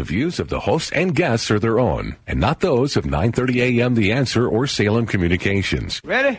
The views of the hosts and guests are their own, and not those of 930 AM The Answer or Salem Communications. Ready?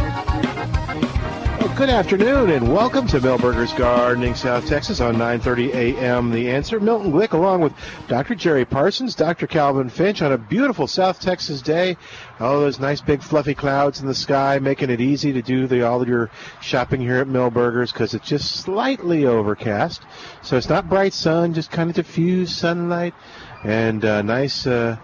Well, good afternoon and welcome to Milberger's Gardening, South Texas on 9:30 a.m. The Answer. Milton Glick along with Dr. Jerry Parsons, Dr. Calvin Finch on a beautiful South Texas day. All those nice big fluffy clouds in the sky, making it easy to do the, all of your shopping here at Milberger's because it's just slightly overcast. So it's not bright sun, just kind of diffused sunlight and uh, nice. Uh,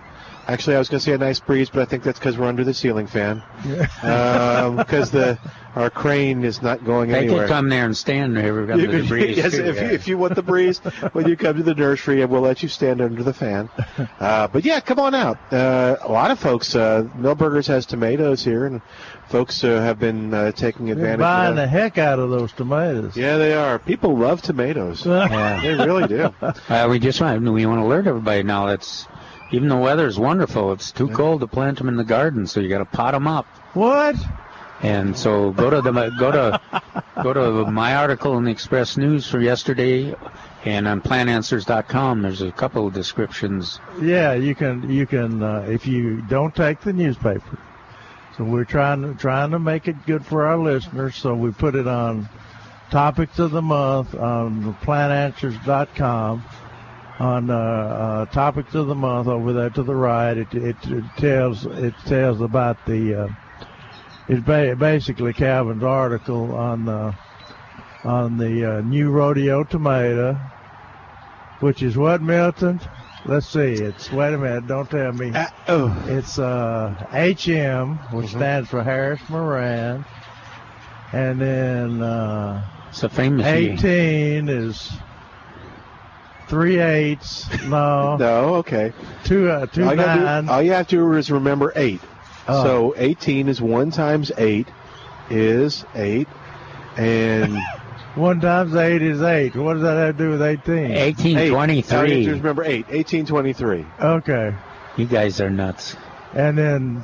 Actually, I was going to say a nice breeze, but I think that's because we're under the ceiling fan. Because um, the our crane is not going they anywhere. They can come there and stand there. We've got the breeze. yes, too, if, yeah. you, if you want the breeze, when you come to the nursery, and we'll let you stand under the fan. Uh, but yeah, come on out. Uh, a lot of folks, uh, Milberger's has tomatoes here, and folks uh, have been uh, taking advantage. They're buying of the heck out of those tomatoes. Yeah, they are. People love tomatoes. Yeah. they really do. Uh, we just want we want to alert everybody now. That's even the weather is wonderful. It's too cold to plant them in the garden, so you got to pot them up. What? And so go to the go to go to my article in the Express News for yesterday, and on plantanswers.com. There's a couple of descriptions. Yeah, you can you can uh, if you don't take the newspaper. So we're trying to trying to make it good for our listeners. So we put it on topics of the month on plantanswers.com on uh, uh, topics of the month over there to the right. It, it, it tells it tells about the it's ba- basically Calvin's article on the on the uh, new rodeo tomato, which is what Milton. Let's see. It's wait a minute. Don't tell me. Uh, oh, It's uh, HM, which stands for Harris Moran, and then uh, It's a famous. 18 is three eighths. No, no, okay. two uh, two all, you do, all you have to do is remember eight. Oh. So 18 is 1 times 8 is 8. And One times eight is eight. What does that have to do with 18? 8. All you 1823. remember 8. 1823. Okay, You guys are nuts. and then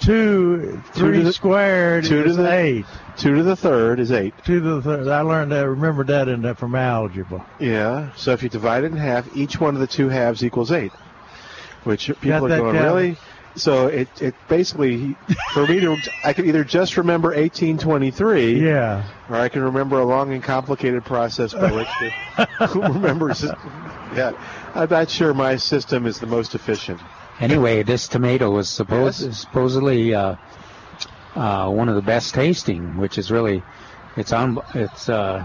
two, Two three to the- squared two to is the- eight. 2 to the third is 8. Two to the third. I learned that. Remembered that in that from algebra. Yeah. So if you divide it in half, each one of the two halves equals 8. Which people Got are going, Calvin? really? So it, it basically, for me to, I can either just remember 1823. Yeah. or I can remember a long and complicated process by which to remember. Yeah, I'm not sure my system is the most efficient. Anyway, this tomato was supposed Yes. supposedly uh, uh, one of the best tasting, which is really it's un, it's uh,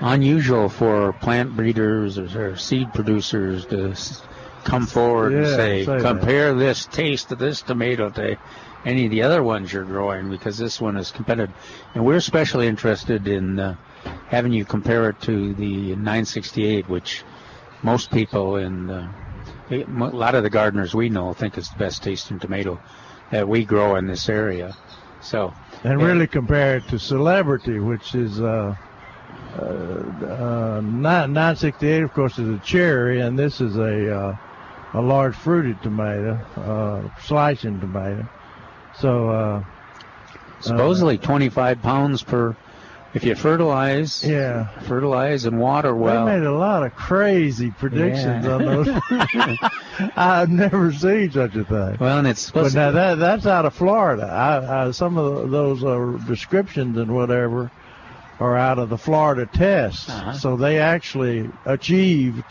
unusual for plant breeders or, or seed producers to s- come forward and Yeah, say, say that. compare this taste of this tomato to any of the other ones you're growing because this one is competitive. And we're especially interested in uh, having you compare it to the 968, which most people in uh, a lot of the gardeners we know think is the best tasting tomato that we grow in this area. So, and really compare it to Celebrity, which is uh, uh, uh, 968, of course, is a cherry, and this is a uh, a large fruited tomato, uh, slicing tomato. So uh, supposedly 25 pounds per. If you fertilize, yeah, fertilize and water well. they made a lot of crazy predictions Yeah. on those. I've never seen such a thing. well, and it's But now that that's out of Florida. I, I, some of those uh, descriptions and whatever are out of the Florida test. Uh-huh. So they actually achieved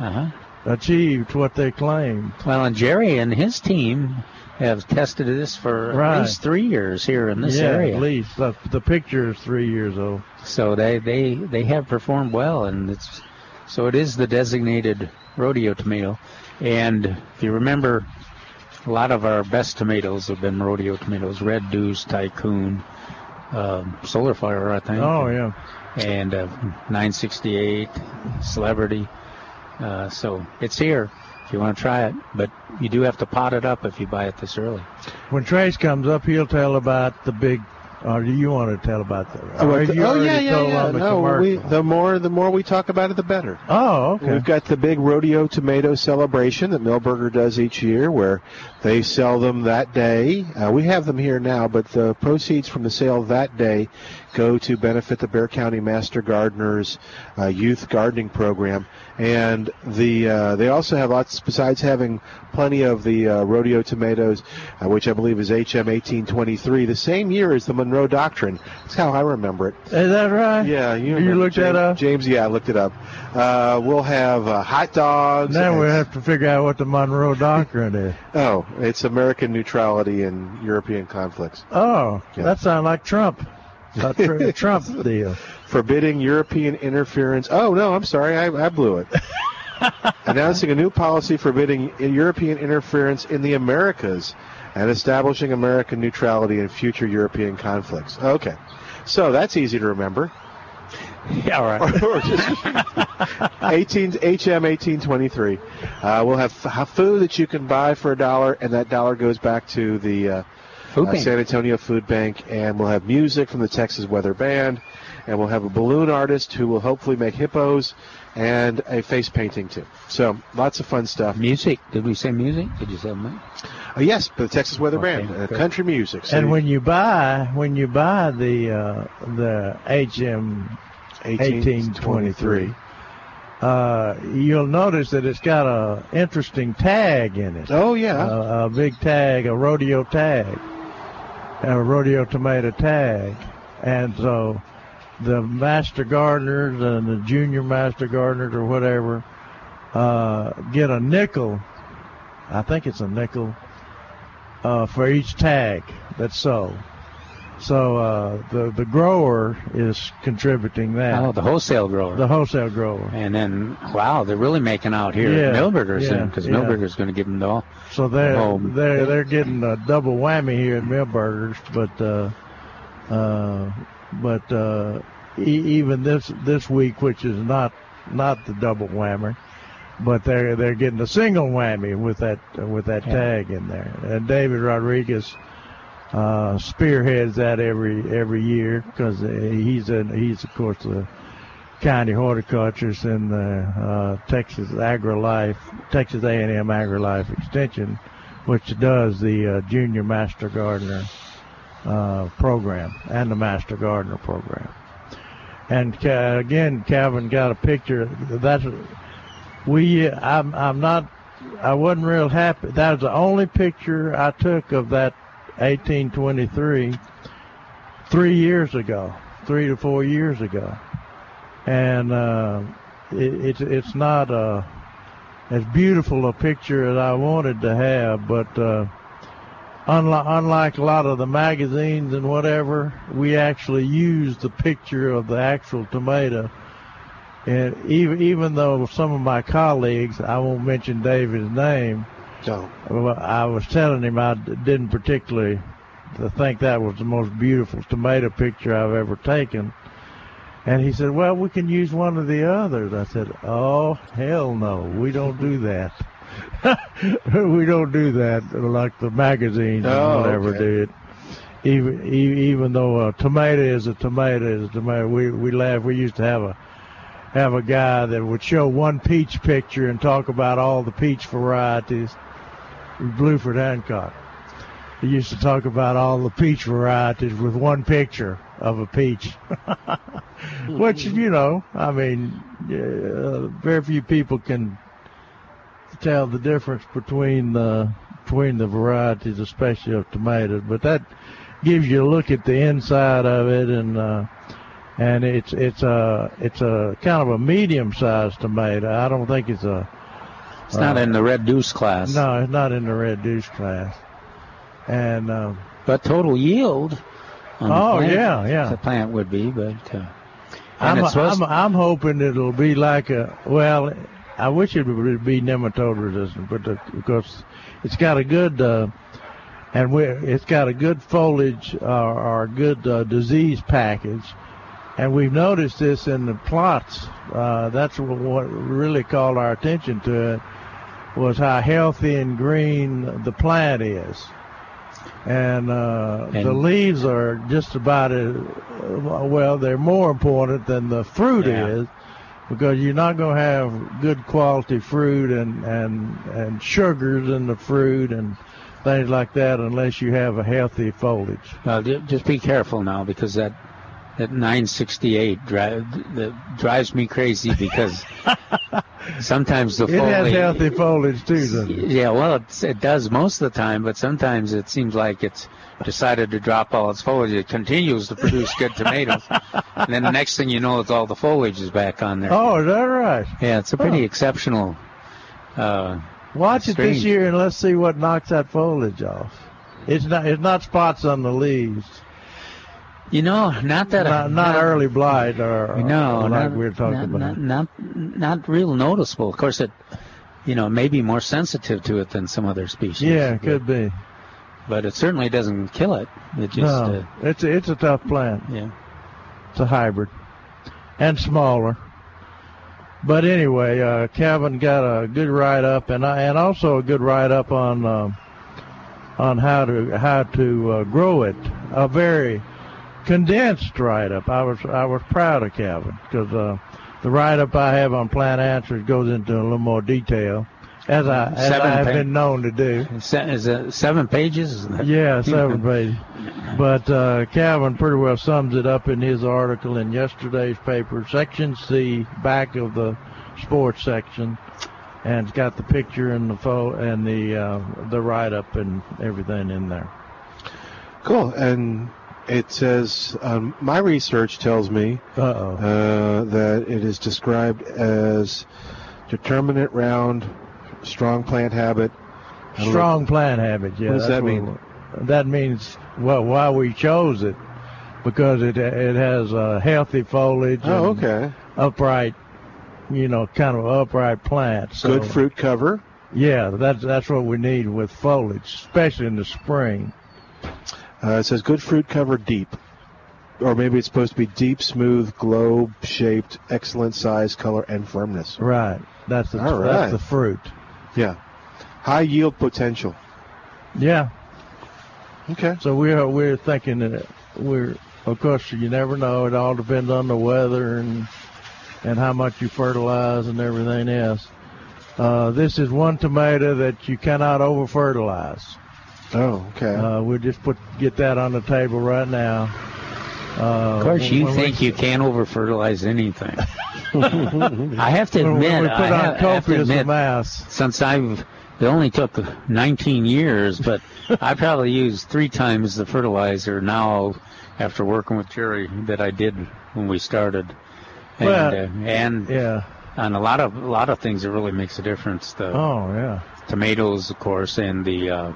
Uh-huh. Achieved what they claimed. Well, and Jerry and his team have tested this for Right. at least three years here in this yeah, area. at least the, the picture is three years old. So they, they, they have performed well, and it's so it is the designated rodeo tomato. And if you remember, a lot of our best tomatoes have been rodeo tomatoes: Red Deuce, Tycoon, um, Solar Fire, I think. Oh yeah. and uh, 968 celebrity uh, so it's here if you want to try it but you do have to pot it up if you buy it this early When Trace comes up, he'll tell about the big. Or do you want to tell about that? Oh, the- you oh, yeah, yeah, yeah. on the No, we, the more the more we talk about it, the better. oh, okay. We've got the big rodeo tomato celebration that Milberger does each year, where they sell them that day. Uh, we have them here now, but the proceeds from the sale that day go to benefit the Bexar County Master Gardeners uh, Youth Gardening Program. And the uh, they also have lots besides having plenty of the uh, rodeo tomatoes, uh, which I believe is HM 1823, the same year as the Monroe Doctrine. That's how I remember it. Is that right? Yeah, you, You looked James, that up? James. Yeah, I looked it up. Uh, we'll have uh, hot dogs. Now we have to figure out what the Monroe Doctrine is. Oh, it's American neutrality in European conflicts, Oh, Yeah. that sounds like Trump. Trump deal. Forbidding European interference. Oh no, I'm sorry, I, I blew it. Announcing a new policy forbidding European interference in the Americas and establishing American neutrality in future European conflicts. Okay, so that's easy to remember. yeah all right 18 HM 1823. Uh, we'll have, have food that you can buy for a dollar, and that dollar goes back to the uh, uh. San Antonio Food Bank, and we'll have music from the Texas Weather Band, and we'll have a balloon artist who will hopefully make hippos and a face painting too. So lots of fun stuff. music did we say music did you say music? Uh, yes, the Texas Weather Okay, Band, uh, country music. So And when you buy when you buy the uh, the HM 1823, uh, you'll notice that it's got a interesting tag in it. Oh yeah. a, a big tag, a rodeo tag, a rodeo tomato tag, and so the master gardeners and the junior master gardeners or whatever uh, get a nickel. I think it's a nickel uh, for each tag that's sold. So uh, the the grower is contributing that. oh the wholesale grower the wholesale grower. and then wow they're really making out here Yeah, at Milberger's because yeah. Milberger's going to give them the all So they're Oh. they're they're getting a double whammy here at Milberger's, but uh, uh, but uh, e- even this this week, which is not not the double whammy, but they're they're getting a single whammy with that with that Yeah. tag in there. And David Rodriguez uh, spearheads that every every year because he's a, he's of course the county horticulturist in the uh, Texas AgriLife, Texas A&M AgriLife Extension, which does the uh, Junior Master Gardener uh, program and the Master Gardener program. And again, Calvin got a picture. That's we. I'm. I'm not. I wasn't real happy. That was the only picture I took of that 1823 three years ago, three to four years ago and uh, it, it's it's not uh, as beautiful a picture as I wanted to have, but uh, unlike unlike a lot of the magazines and whatever, we actually use the picture of the actual tomato. And even even though some of my colleagues, I won't mention David's name, well, I was telling him I didn't particularly think that was the most beautiful tomato picture I've ever taken. And he said, "Well, we can use one of the others." I said, "Oh, hell no, we don't do that. we don't do that like the magazines and Oh, whatever okay. did. Even even though a tomato is a tomato is a tomato, we we laugh. We used to have a have a guy that would show one peach picture and talk about all the peach varieties. Blueford Hancock. He used to talk about all the peach varieties with one picture of a peach. Which, you know, I mean, uh, very few people can tell the difference between the between the varieties, especially of tomatoes. But that gives you a look at the inside of it, and uh, and it's it's a it's a kind of a medium sized tomato. I don't think it's a. It's not uh, in the red deuce class. No, it's not in the red deuce class. And um, But total yield. On the Oh, plant, yeah, yeah. The plant would be, but. Uh, I'm, and it's supposed- I'm I'm hoping it'll be like a well. I wish it would be nematode resistant, but the, because it's got a good uh, and we it's got a good foliage uh, or a good uh, disease package, and we've noticed this in the plots. Uh, that's what, really called our attention to it was how healthy and green the plant is. And, uh, the leaves are just about as well. They're more important than the fruit Yeah. is, because you're not going to have good quality fruit and and and sugars in the fruit and things like that unless you have a healthy foliage. Well, ju- just be careful now because that that 968 dri- that drives me crazy because sometimes the It has healthy foliage too, doesn't it? Yeah, well, it does most of the time, but sometimes it seems like it's decided to drop all its foliage. It continues to produce good tomatoes, and then the next thing you know, it's all the foliage is back on there. Oh, is that right? Yeah, it's a pretty exceptional. Uh, Watch it this year and let's see what knocks that foliage off. It's not it's not spots on the leaves. You know, not that Not, not early blight or, or No, like not, we were talking not, about. Not, not not real noticeable. Of course, it you know may be more sensitive to it than some other species. yeah, but, could be. but it certainly doesn't kill it. It just no, uh, it's a, it's a tough plant. yeah. It's a hybrid and smaller. But anyway, uh, Calvin got a good write up and I, and also a good write up on um on how to how to uh, grow it. A very condensed write up. I was I was proud of Calvin because uh, the write up I have on Plant Answers goes into a little more detail, as I as Seven I have pa- been known to do. Is it seven pages? Yeah, seven pages. But uh, Calvin pretty well sums it up in his article in yesterday's paper, Section C, back of the sports section, and it's got the picture and the photo and the uh, the write up and everything in there. Cool. And it says, um, my research tells me Uh that it is described as determinate round, strong plant habit. Strong plant habit. Yeah. What does that mean? That means well, why we chose it because it it has a healthy foliage. Oh, and okay. Upright, you know, kind of upright plant. So, Good fruit cover. Yeah, that's that's what we need with foliage, especially in the spring. Uh, it says good fruit cover deep. Or maybe it's supposed to be deep, smooth, globe shaped, excellent size, color, and firmness. Right. That's the All that's the fruit. Yeah. High yield potential. Yeah. Okay. So we're we're thinking that we're of course you never know. It all depends on the weather and and how much you fertilize and everything else. Uh, this is one tomato that you cannot over fertilize. Oh, okay. Uh, we'll just put get that on the table right now. Uh, Of course, you think we, you can't over fertilize anything. I have to when, admit, when we I put on have, I have to admit, amounts. since I've it only took 19 years, but I probably used three times the fertilizer now after working with Jerry that I did when we started. And Well, uh, and Yeah. on a lot of a lot of things, it really makes a difference. The Oh yeah. tomatoes, of course, and the uh,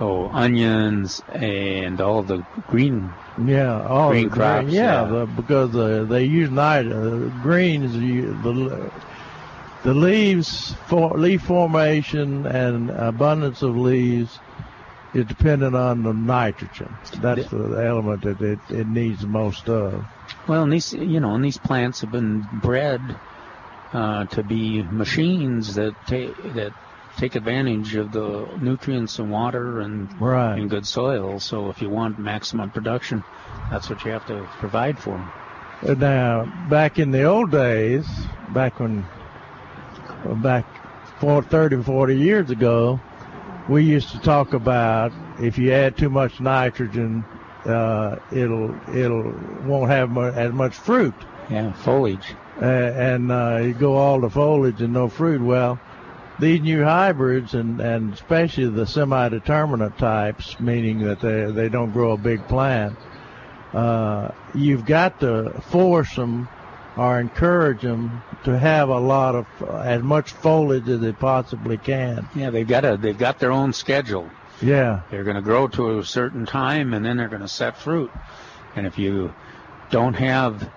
oh onions and all the green. Yeah, all Green the green, crops, yeah, yeah. The, because uh, they use night. Uh, greens, you, the the leaves, for, leaf formation and abundance of leaves is dependent on the nitrogen. That's the element that it, it needs most of. Well, and these you know, and these plants have been bred uh, to be machines that take that take advantage of the nutrients and water and Right. and good soil. So if you want maximum production, that's what you have to provide for Now, back in the old days, back when, back for 30, 40 years ago, we used to talk about if you add too much nitrogen, uh, it'll it'll won't have mu- as much fruit, Yeah, foliage. uh, and uh, you go all the foliage and no fruit. Well, these new hybrids and and especially the semi-determinate types, meaning that they they don't grow a big plant, uh, you've got to force them or encourage them to have a lot of uh, as much foliage as they possibly can. Yeah, they've got a they've got their own schedule. Yeah, They're going to grow to a certain time, and then they're going to set fruit. And if you don't have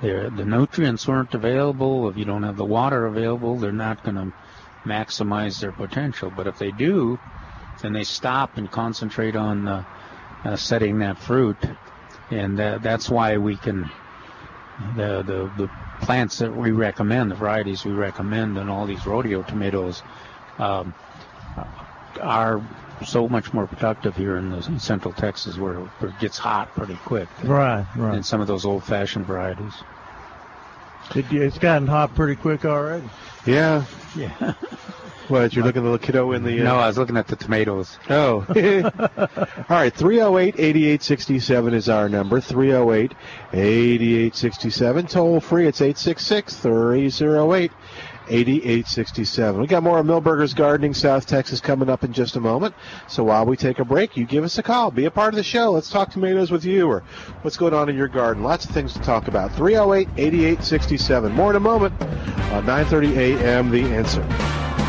the the nutrients aren't available, if you don't have the water available, they're not going to maximize their potential. But if they do, then they stop and concentrate on uh, uh, setting that fruit, and uh, that's why we can the, the the plants that we recommend, the varieties we recommend, and all these rodeo tomatoes um, are so much more productive here in, the, in Central Texas, where, it gets hot pretty quick, right, than right. some of those old-fashioned varieties. It, it's gotten hot pretty quick already. Yeah. Yeah. What, you're looking at the little kiddo in the. Uh, No, I was looking at the tomatoes. Oh. All right, 308 8867 is our number. 308 8867. Toll free, it's 866 308 8867. We got more of Milberger's Gardening South Texas coming up in just a moment. So while we take a break, you give us a call. Be a part of the show. Let's talk tomatoes with you or what's going on in your garden. Lots of things to talk about. 308 8867. More in a moment on 930 a.m. The Answer.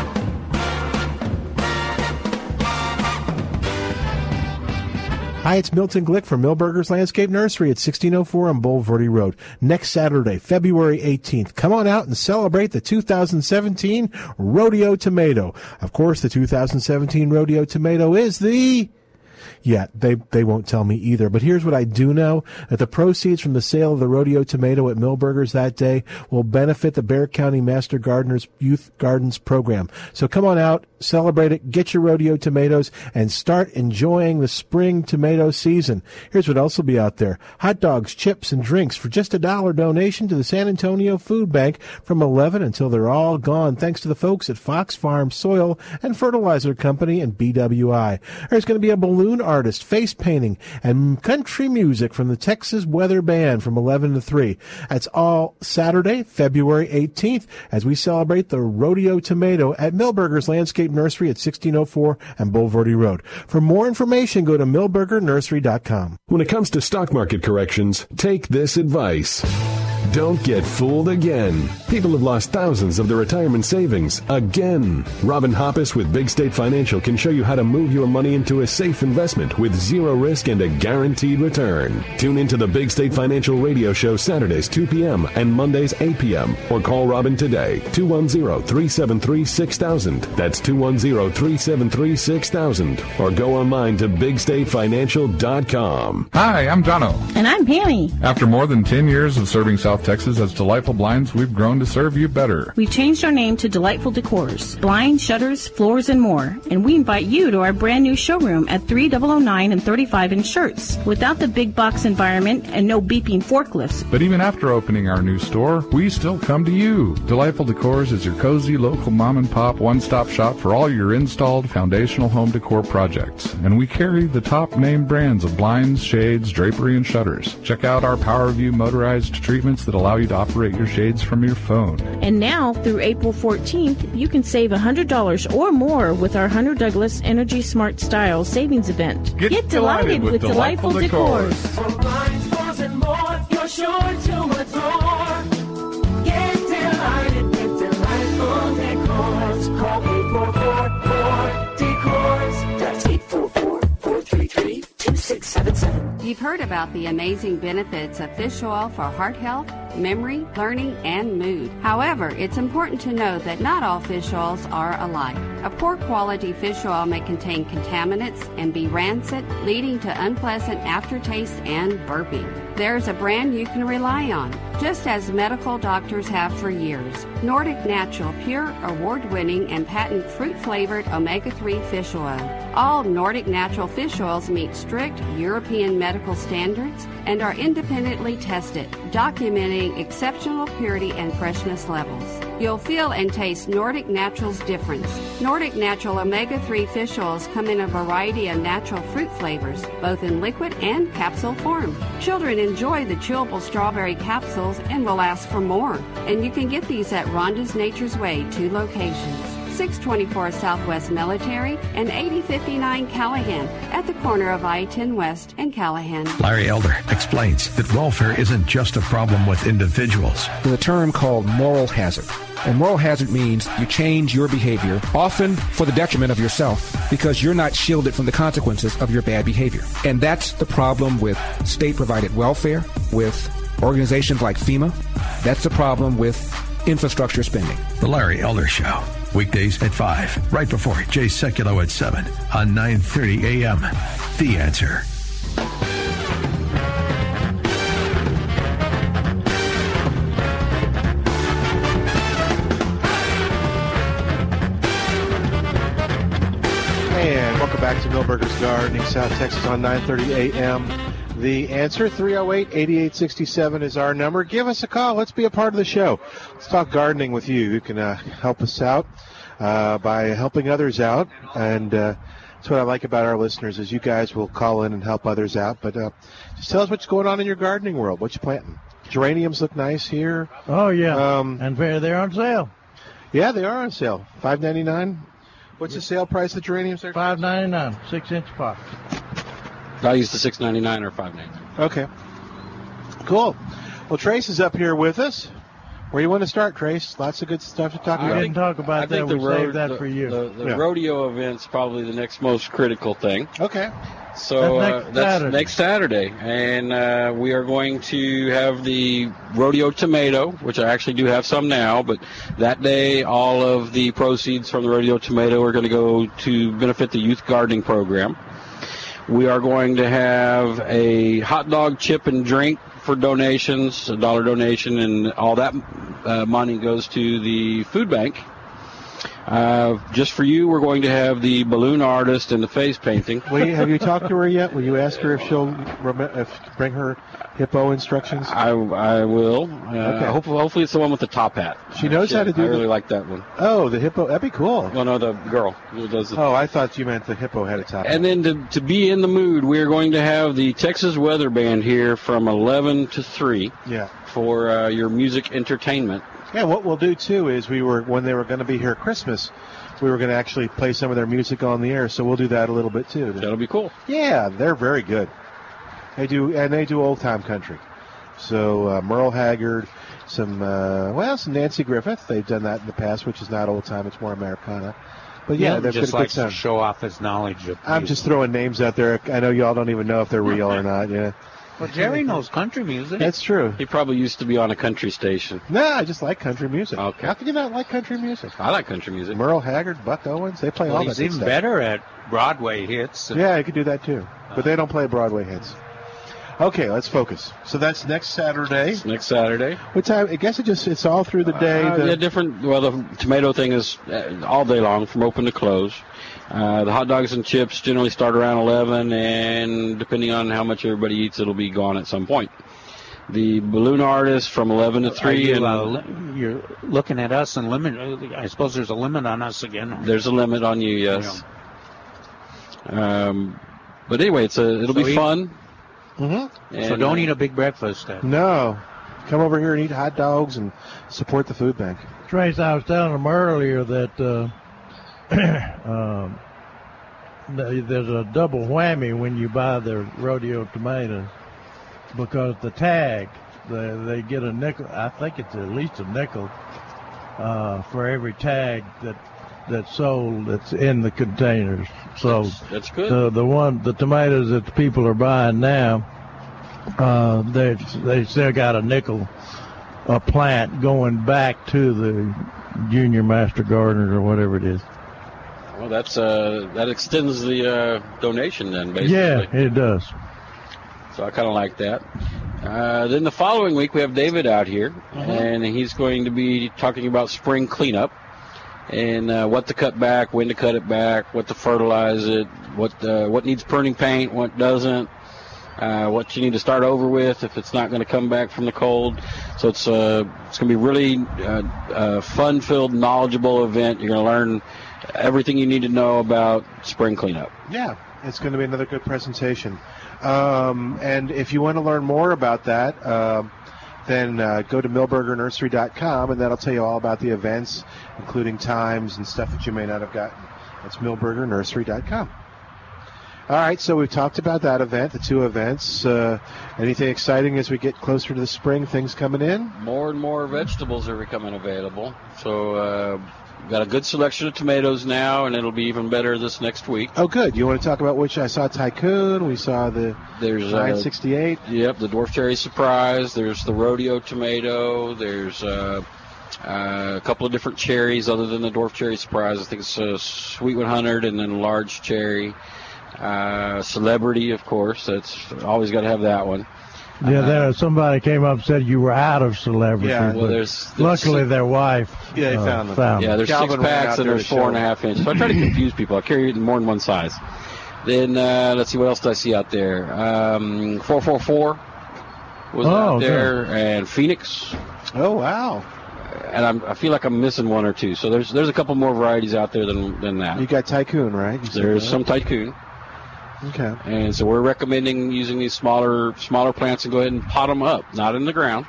Hi, it's Milton Glick from Milberger's Landscape Nursery at 1604 on Bulverde Road. Next Saturday, February 18th, come on out and celebrate the 2017 Rodeo Tomato. Of course, the 2017 Rodeo Tomato is the yeah, they they won't tell me either. But here's what I do know: that the proceeds from the sale of the rodeo tomato at Milberger's that day will benefit the Bexar County Master Gardeners Youth Gardens program. So come on out, celebrate it, get your rodeo tomatoes, and start enjoying the spring tomato season. Here's what else will be out there: hot dogs, chips, and drinks for just a dollar donation to the San Antonio Food Bank from 11 until they're all gone. Thanks to the folks at Fox Farm Soil and Fertilizer Company and BWI. There's going to be a balloon artist, face painting, and country music from the Texas Weather Band from 11 to 3. That's all Saturday, February 18th, as we celebrate the Rodeo Tomato at Milberger's Landscape Nursery at 1604 and Bulverde Road. For more information, go to milbergernursery.com. When it comes to stock market corrections, take this advice. Don't get fooled again. People have lost thousands of their retirement savings again. Robin Hoppus with Big State Financial can show you how to move your money into a safe investment with zero risk and a guaranteed return. Tune into the Big State Financial radio show Saturdays 2 p.m. and Mondays 8 p.m. or call Robin today 210-373-6000. That's 210-373-6000 or go online to bigstatefinancial.com. Hi, I'm Jono. And I'm Pammy. After more than 10 years of serving South Texas as Delightful Blinds, we've grown to serve you better. We've changed our name to Delightful Decors, blinds, shutters, floors, and more. And we invite you to our brand new showroom at 3009 and 35 in Schertz. Without the big box environment and no beeping forklifts, But even after opening our new store, we still come to you. Delightful Decors is your cozy local mom and pop one-stop shop for all your installed foundational home decor projects. And we carry the top name brands of blinds, shades, drapery, and shutters. Check out our PowerView motorized treatments that allow you to operate your shades from your phone. And now, through April 14th, you can save $100 or more with our Hunter Douglas Energy Smart Style Savings Event. Get, Get delighted, delighted, with, with delightful, delightful decors. decors. From blinds, doors, and more, you're sure to adore. Get delighted with delightful decors. Call 844- 844-433-2677. You've heard about the amazing benefits of fish oil for heart health, memory, learning, and mood. However, it's important to know that not all fish oils are alike. A poor quality fish oil may contain contaminants and be rancid, leading to unpleasant aftertaste and burping. There's a brand you can rely on, just as medical doctors have for years. Nordic Natural Pure, award winning, and patent fruit flavored omega 3 fish oil. All Nordic Natural fish oils meet strict European medical standards and are independently tested, documenting exceptional purity and freshness levels. You'll feel and taste Nordic Natural's difference. Nordic Natural omega 3 fish oils come in a variety of natural fruit flavors, both in liquid and capsule form. Children enjoy the chewable strawberry capsules and will ask for more. And you can get these at Rhonda's Nature's Way, two locations. 624 Southwest Military, and 8059 Callahan at the corner of I 10 West and Callahan. Larry Elder explains that welfare isn't just a problem with individuals. There's a term called moral hazard. And moral hazard means you change your behavior, often for the detriment of yourself, because you're not shielded from the consequences of your bad behavior. And that's the problem with state provided welfare, with organizations like FEMA. That's the problem with infrastructure spending. The Larry Elder Show. Weekdays at 5, right before Jay Sekulow at 7 on 9.30 a.m. The Answer. And welcome back to Milberger's Gardening, South Texas on 9:30 a.m. The answer 308-8867 is our number. Give us a call. Let's be a part of the show. Let's talk gardening with you. You can uh, help us out uh, by helping others out, and uh, that's what I like about our listeners is you guys will call in and help others out. But uh, just tell us what's going on in your gardening world. What you planting? Geraniums look nice here. Oh yeah, Um, and they're they're on sale. Yeah, they are on sale. Five ninety nine. What's the sale price of geraniums there? Five ninety nine, six inch pot. I use the 699 or 599. Okay. Cool. Well, Trace is up here with us. Where you want to start, Trace? Lots of good stuff to talk We about. didn't talk about I that. think We the, road, saved that the, for you. the, the Yeah. rodeo event's probably the next most critical thing. Okay. So That's uh, next that's Saturday. next Saturday, and uh, we are going to have the rodeo tomato, which I actually do have some now. But that day, all of the proceeds from the rodeo tomato are going to go to benefit the youth gardening program. We are going to have a hot dog chip and drink for donations, a dollar donation, and all that uh, money goes to the food bank. Uh, just for you, we're going to have the balloon artist and the face painting. Will you, have you talked to her yet? Will you ask her if she'll if bring her hippo instructions? I, I will. Uh, Okay. hopefully, hopefully, it's the one with the top hat. She knows how to do it. I the- really like that one. Oh, the hippo. That'd be cool. Well, no, the girl who does it. Oh, I thought you meant the hippo had a top. And then to, to be in the mood, we're going to have the Texas Weather Band here from 11 to 3 yeah. for uh, your music entertainment. Yeah. What we'll do too is we were when they were going to be here at Christmas, we were going to actually play some of their music on the air. So we'll do that a little bit too. That'll be cool. Yeah, they're very good. They do, and they do old time country. So uh, Merle Haggard, some uh, well, some Nanci Griffith. They've done that in the past, which is not old time; it's more Americana. But yeah, they're just good, likes good to show off his knowledge of. I'm just throwing names out there. I know y'all don't even know if they're real or not. Yeah, Well, Jerry knows country music. that's true. He probably used to be on a country station. No, I just like country music. Okay. How can you not like country music? I like country music. Merle Haggard, Buck Owens, they play well, all he's that good even stuff. better at Broadway hits. Yeah, you could do that too. But they don't play Broadway hits. Okay, let's focus. So that's next Saturday. Next Saturday. What time? I guess it just it's all through the day. Uh, the- yeah, different. Well, the tomato thing is uh, all day long from open to close. Uh, the hot dogs and chips generally start around 11, and depending on how much everybody eats, it'll be gone at some point. The balloon artist from 11 to 3, you, and uh, li- you're looking at us and limit. I suppose there's a limit on us again. there's a limit on you, yes. Um, but anyway, it's a it'll So be eat- fun. Mhm. So don't uh, eat a big breakfast. Then. No, come over here and eat hot dogs and support the food bank. Trace, I was telling them earlier that uh, um, there's a double whammy when you buy the rodeo tomatoes because the tag, they, they get a nickel. I think it's at least a nickel uh, for every tag that that's sold that's in the containers. So That's, that's good. the the one the tomatoes that the people are buying now, uh, they they still got a nickel a plant going back to the junior master gardeners or whatever it is. Well, that's uh, that extends the uh, donation then, basically. Yeah, it does. So I kind of like that. Uh, then the following week we have David out here, and he's going to be talking about spring cleanup and uh, what to cut back, when to cut it back, what to fertilize it, what uh, what needs pruning paint, what doesn't, uh, what you need to start over with if it's not going to come back from the cold. So it's uh, it's going to be really uh, uh, fun-filled, knowledgeable event. You're going to learn everything you need to know about spring cleanup. Yeah, it's going to be another good presentation. Um, and if you want to learn more about that, um, then uh, go to milbergernursery.com, and that'll tell you all about the events, including times and stuff that you may not have gotten. That's milbergernursery.com. All right, so we've talked about that event, the two events. Uh, anything exciting as we get closer to the spring? Things coming in? More and more vegetables are becoming available. So, uh, got a good selection of tomatoes now, and it'll be even better this next week. Oh, good. You want to talk about which? I saw Tycoon. We saw the There's uh, 968. Yep, the dwarf cherry surprise. There's the rodeo tomato. There's uh, uh, a couple of different cherries other than the dwarf cherry surprise. I think it's a sweet 100 and then large cherry. Uh, celebrity, of course. That's always got to have that one. Yeah, there somebody came up and said you were out of celebrity. Yeah, well, but there's- there's luckily six- their wife. Yeah, they uh, found them. found Yeah, there's Calvin six packs and there's to four show and a half inches. So I try to confuse people. I carry it in more than one size. Then uh, let's see what else did I see out there. Um, 444 was Oh, out okay. there, and Phoenix. Oh wow! And I'm, I feel like I'm missing one or two. So there's there's a couple more varieties out there than than that. You got Tycoon, right? You There's some tycoon. Okay. And so we're recommending using these smaller smaller plants and go ahead and pot them up, not in the ground,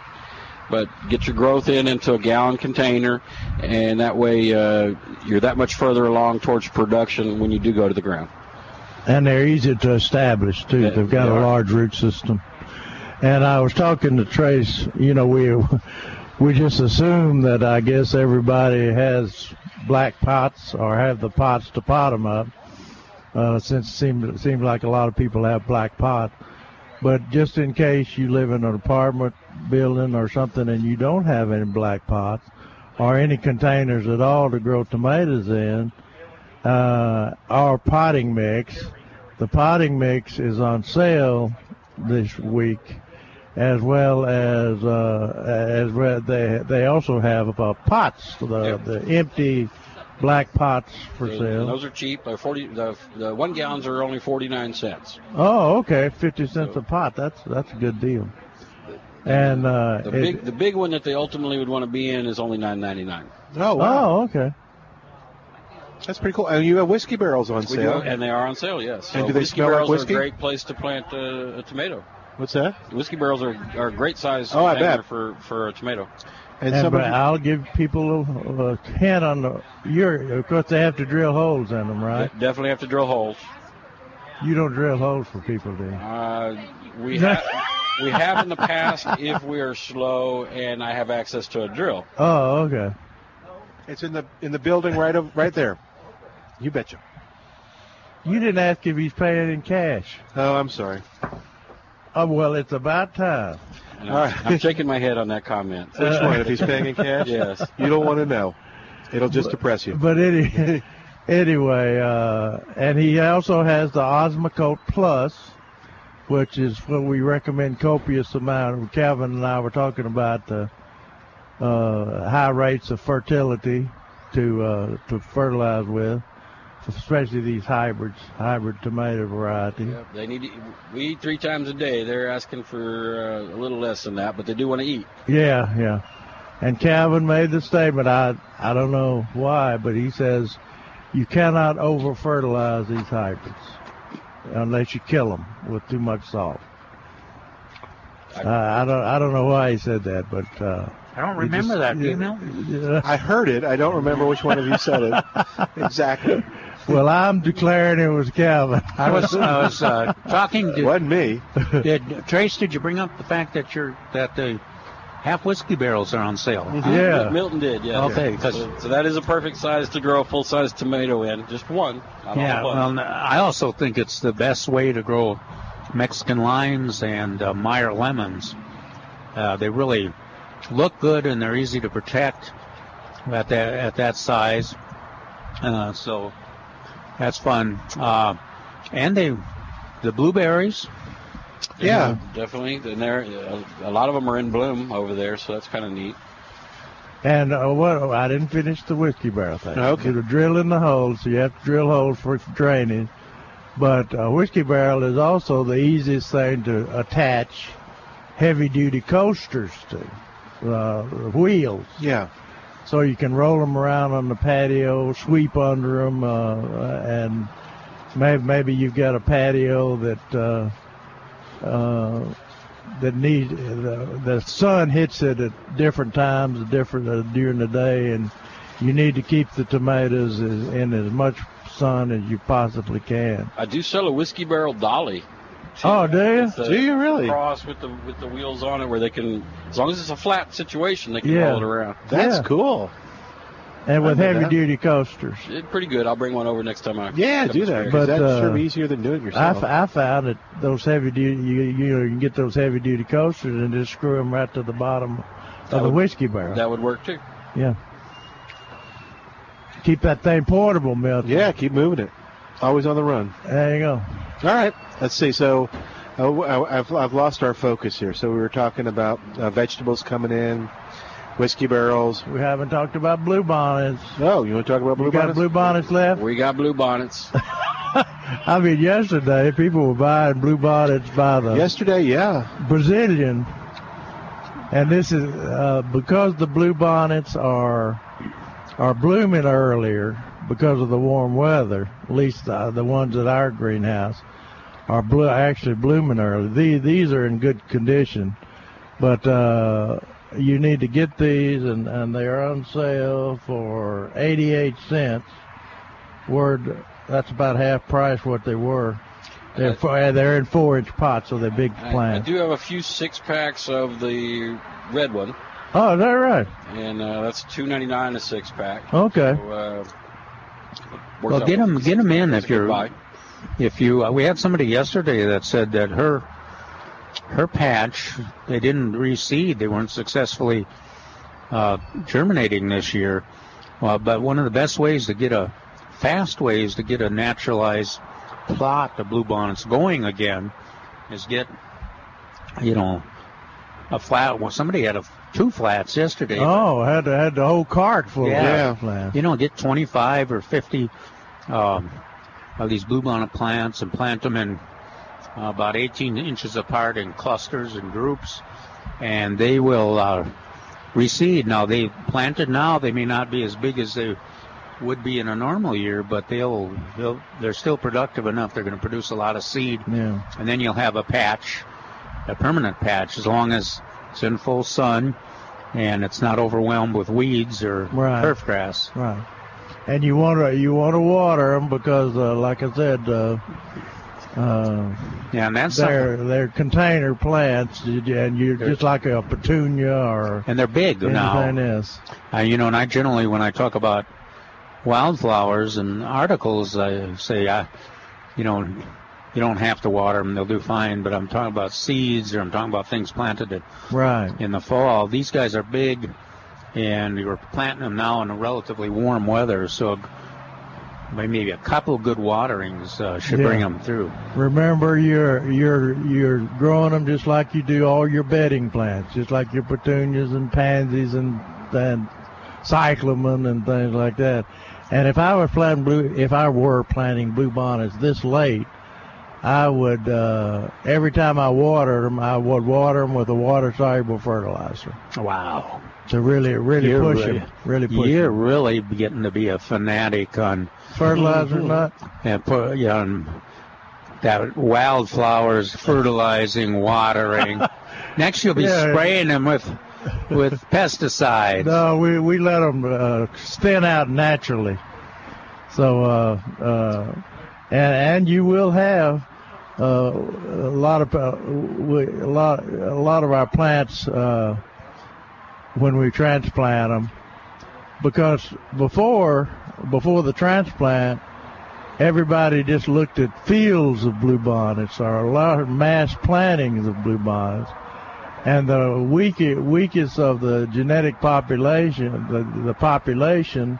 but get your growth in into a gallon container, and that way uh, you're that much further along towards production when you do go to the ground. and they're easy to establish too. Yeah, They've got they a large root system. And I was talking to Trace. You know, we we just assume that I guess everybody has black pots or have the pots to pot them up. Uh, since it seemed seems like a lot of people have black pot. But just in case you live in an apartment building or something and you don't have any black pots or any containers at all to grow tomatoes in, uh, our potting mix. The potting mix is on sale this week, as well as uh, as well they they also have uh, pots, the the empty black pots for And sale. those are cheap. They're forty. The, the one gallons are only forty nine cents. Oh, okay, fifty cents a pot. That's that's a good deal. And uh, The it- big the big one that they ultimately would want to be in is only nine ninety nine. Oh wow. oh, okay. That's pretty cool. And you have whiskey barrels on We sale. do, and they are on sale. Yes. And do they whiskey smell like barrels whiskey? are a great place to plant uh, a tomato. What's that? Whiskey barrels are, are a great size Oh, I bet. for for a tomato. And, And some but I'll give people a, a hint on the. You're, of course, they have to drill holes in them, right? Definitely have to drill holes. You don't drill holes for people, do you? Uh, we have we have in the past if we are slow and I have access to a drill. Oh, okay. it's in the in the building right of, right there. You betcha. You didn't ask if he's paying in cash. Oh, I'm sorry. Oh, well, it's about time. I'm, right. I'm shaking my head on that comment. Which one? If he's paying in cash? Yes. You don't want to know. It'll just depress you. But any, anyway, uh, and he also has the Osmocote Plus, which is what we recommend copious amount. Calvin and I were talking about the uh, high rates of fertility to uh, to fertilize with, especially these hybrids, hybrid tomato variety. Yep, They need to, we eat three times a day. They're asking for uh, a little less than that, but they do want to eat. Yeah, yeah. And Calvin made the statement. I I don't know why, but he says you cannot over fertilize these hybrids unless you kill them with too much salt. Uh, I don't I don't know why he said that, but uh, I don't remember just- that yeah, email. yeah. I heard it. I don't remember which one of you said it exactly. Well, I'm declaring it was Calvin. I was I was uh, talking to Wasn't me. did Trace. Did you bring up the fact that you're that the half whiskey barrels are on sale? Yeah. Milton did, yeah. Okay, 'cause- so, so that is a perfect size to grow a full size tomato in. Just one. not Yeah, a well, I also think it's the best way to grow Mexican limes and uh, Meyer lemons. Uh, they really look good and they're easy to protect at that at that size. Uh, so that's fun. Uh, and they, the blueberries. Yeah. definitely. And there, a lot of them are in bloom over there, so that's kind of neat. And uh, what I didn't finish the whiskey barrel thing. Okay. To drill in the holes, so you have to drill holes for drainage. But a whiskey barrel is also the easiest thing to attach heavy-duty coasters to, uh, wheels. Yeah. So you can roll them around on the patio, sweep under them, uh, and maybe maybe you've got a patio that uh, uh, that need the, the sun hits it at different times, different uh, during the day, and you need to keep the tomatoes in as much sun as you possibly can. I do sell a whiskey barrel dolly. Oh, do you? It's a Do you really? Cross with the with the wheels on it, where they can, as long as it's a flat situation, they can Yeah. roll it around. That's Yeah. cool. And with heavy that. duty coasters. It's pretty good. I'll bring one over next time I. Yeah, do that. Because But, that's sure uh, be easier than doing it I, yourself. f- I found that those heavy duty, you, you know, you can get those heavy duty coasters and just screw them right to the bottom That of the would- whiskey barrel. That would work too. yeah. Keep that thing portable, Milton. yeah, keep moving it. Always on the run. There you go. All right. Let's see. So uh, I- I've, I've lost our focus here. So we were talking about uh, vegetables coming in, whiskey barrels. We haven't talked about blue bonnets. Oh, you want to talk about blue you got bonnets? blue bonnets left? We got blue bonnets. I mean, yesterday people were buying blue bonnets by the Yesterday, yeah. Brazilian, and this is uh, because the blue bonnets are are blooming earlier because of the warm weather. At least uh, the ones at our greenhouse are blue, actually blooming early. These these are in good condition, but uh, you need to get these, and, and they are on sale for 88 cents. Word, that's about half price what they were. They're four, they're in four inch pots, so they're big I, I do have a few six packs of the red one, Oh, is that right? and uh, that's two ninety nine a six pack. Okay. So, uh, Well, get them, get them in if you're. buy. If you, uh, we had somebody yesterday that said that her, her patch, they didn't reseed, they weren't successfully uh, germinating this year. Uh, but one of the best ways to get a, fast ways to get a naturalized plot of bluebonnets going again, is get, you know, a flat. Well, somebody had a two flats yesterday. Oh, had to, had the whole cart full Yeah. of plants. You know, get 25 or 50 um, of these bluebonnet plants and plant them in uh, about 18 inches apart in clusters and groups, and they will uh, reseed. Now, they planted now, they may not be as big as they would be in a normal year, but they'll, they'll they're still productive enough. They're going to produce a lot of seed, Yeah. and then you'll have a patch, a permanent patch, as long as it's in full sun and it's not overwhelmed with weeds or Right. turf grass. Right. And you want to you want to water them because, uh, like I said, uh, uh, Yeah, and that's they're something- they're container plants, and you're just like a petunia or and they're big now. anything else. Uh, you know, and I generally, when I talk about wildflowers and articles, I say, I, you know, you don't have to water them; they'll do fine. But I'm talking about seeds, or I'm talking about things planted at, Right. in the fall. These guys are big, and you're planting them now in a relatively warm weather, so maybe a couple good waterings uh, should bring them through. Remember, you're you're you're growing them just like you do all your bedding plants, just like your petunias and pansies and and cyclamen and things like that. And if I were planting blue, if I were planting blue bonnets this late, I would uh, every time I watered them, I would water them with a water soluble fertilizer Wow. to really really You're push really- them, really push You're 'em. really getting to be a fanatic on Fertilizer nut. and put yeah, on that wildflowers, fertilizing, watering. Next, you'll be Yeah. spraying them with with pesticides. No, we we let them uh, thin out naturally. So, uh, uh, and and you will have uh, a lot of uh, a lot a lot of our plants uh, when we transplant them, because before before the transplant, everybody just looked at fields of bluebonnets or a lot of mass plantings of bluebonnets and the weak, weakest of the genetic population, the, the population,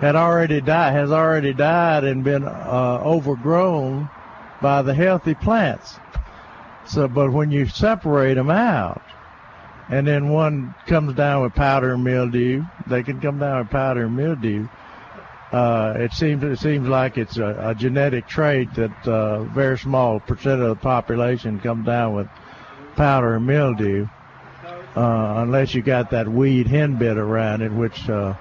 had already died, has already died and been uh, overgrown by the healthy plants. So, but when you separate them out, and then one comes down with powder and mildew, they can come down with powder and mildew. Uh, it seems it seems like it's a, a genetic trait that uh, very small percent of the population come down with powder and mildew, uh, unless you got that weed henbit around it, which uh,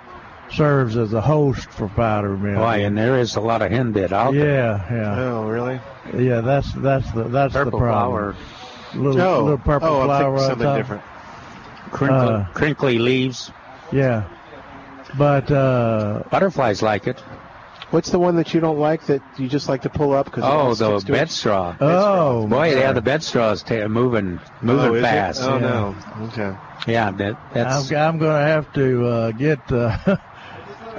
serves as a host for powder and mildew. Boy, and there is a lot of henbit out there. Yeah, yeah. Oh, really? Yeah, that's that's the that's Purple the problem. flower. little Oh. little purple Oh, flower thinking on something top. different. Crinkly, Uh, crinkly leaves. Yeah, but uh, Butterflies like it. What's the one that you don't like that you just like to pull up? Cause Oh, the sticks to it? bed straw. oh Boy, yeah, yeah, the bed straw is ta- moving, moving oh, is it? fast. Oh Yeah. no. Okay. Yeah, that, that's. I'm, I'm going to have to uh, get. Uh,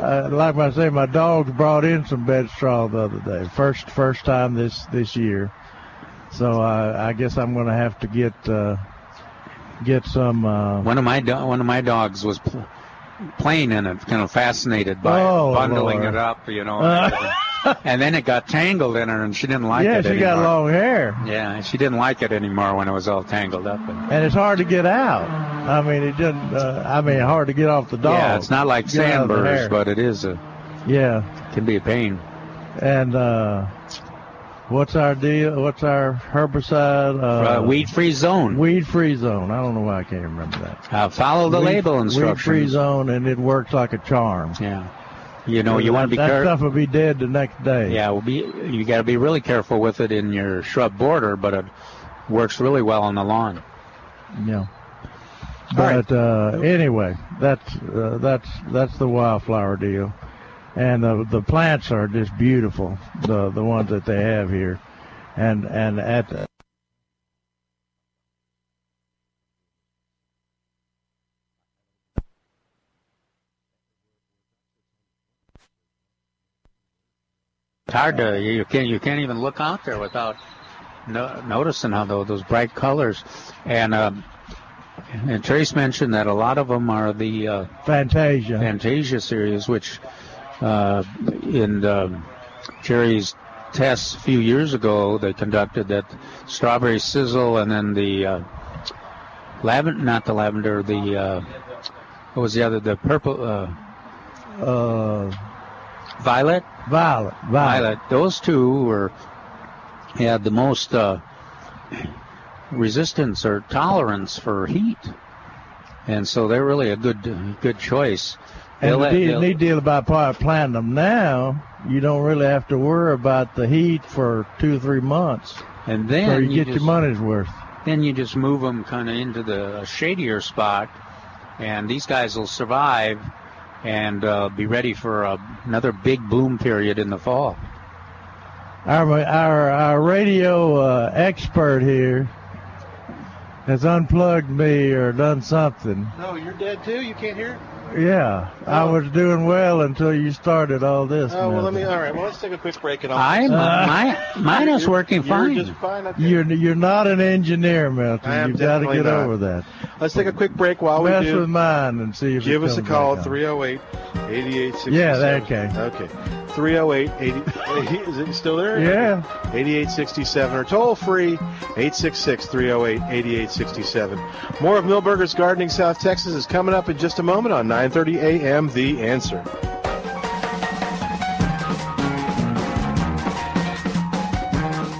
uh, like I say, my dogs brought in some bed straw the other day. First, first time this this year. So I, I guess I'm going to have to get uh, get some. Uh, One of my do- one of my dogs was pl- playing in it, kind of fascinated by Oh, it, bundling Lord. it up, you know. Uh. and then it got tangled in her, and she didn't like yeah, it Yeah, she anymore. got long hair, Yeah, she didn't like it anymore when it was all tangled up. And, and it's hard to get out. I mean, it didn't. Uh, I mean, hard to get off the dog. yeah, it's not like sandburrs, but it is a yeah. can be a pain. And uh, what's our deal? What's our herbicide? Uh, weed free zone. Weed free zone. I don't know why I can't remember that. Uh, follow the Weed- label Weed free zone, and it works like a charm. Yeah, you know you want to be that careful. stuff will be dead the next day. Yeah, will be you got to be really careful with it in your shrub border, but it works really well on the lawn. Yeah. But uh, anyway, that's uh, that's that's the wildflower deal, and uh, the plants are just beautiful. The the ones that they have here, and and at It's hard to you can't you can't even look out there without no, noticing how those, those bright colors. And um, and Trace mentioned that a lot of them are the uh, Fantasia. Fantasia series, which uh, in um, Jerry's tests a few years ago they conducted that strawberry sizzle and then the uh, lavender, not the lavender, the uh, what was the other, the purple. Uh, Violet? Violet. Violet. Those two were had the most uh, resistance or tolerance for heat, and so they're really a good good choice. And They'll the deal, neat deal about planting them now, you don't really have to worry about the heat for two or three months. and then so you, you get just, your money's worth. Then you just move them kind of into the shadier spot, and these guys will survive and uh, be ready for a, another big bloom period in the fall. Our our our radio uh, expert here has unplugged me or done something. No, you're dead too. You can't hear. Yeah, I was doing well until you started all this. Oh well, let me. All right. Well, let's take a quick break and I'll. I'm Uh, my mine is You're- working you're fine. just fine. Okay. You're you're not an engineer, Milton. You've got to get not. over that. Let's take a quick break while we Mess do. with mine and see if it Give us a call back at 308 8867. Yeah, that- okay. Okay. 308 80. Is it still there? Yeah. 8867 or toll free 866 308 8867. More of Milberger's Gardening South Texas is coming up in just a moment on 9:30 a.m. The Answer.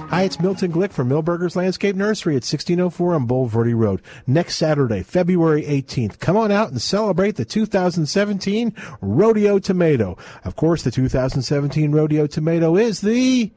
Hi, it's Milton Glick from Milberger's Landscape Nursery at 1604 on Bulverde Road. Next Saturday, February 18th, come on out and celebrate the 2017 Rodeo Tomato. Of course, the 2017 Rodeo Tomato is the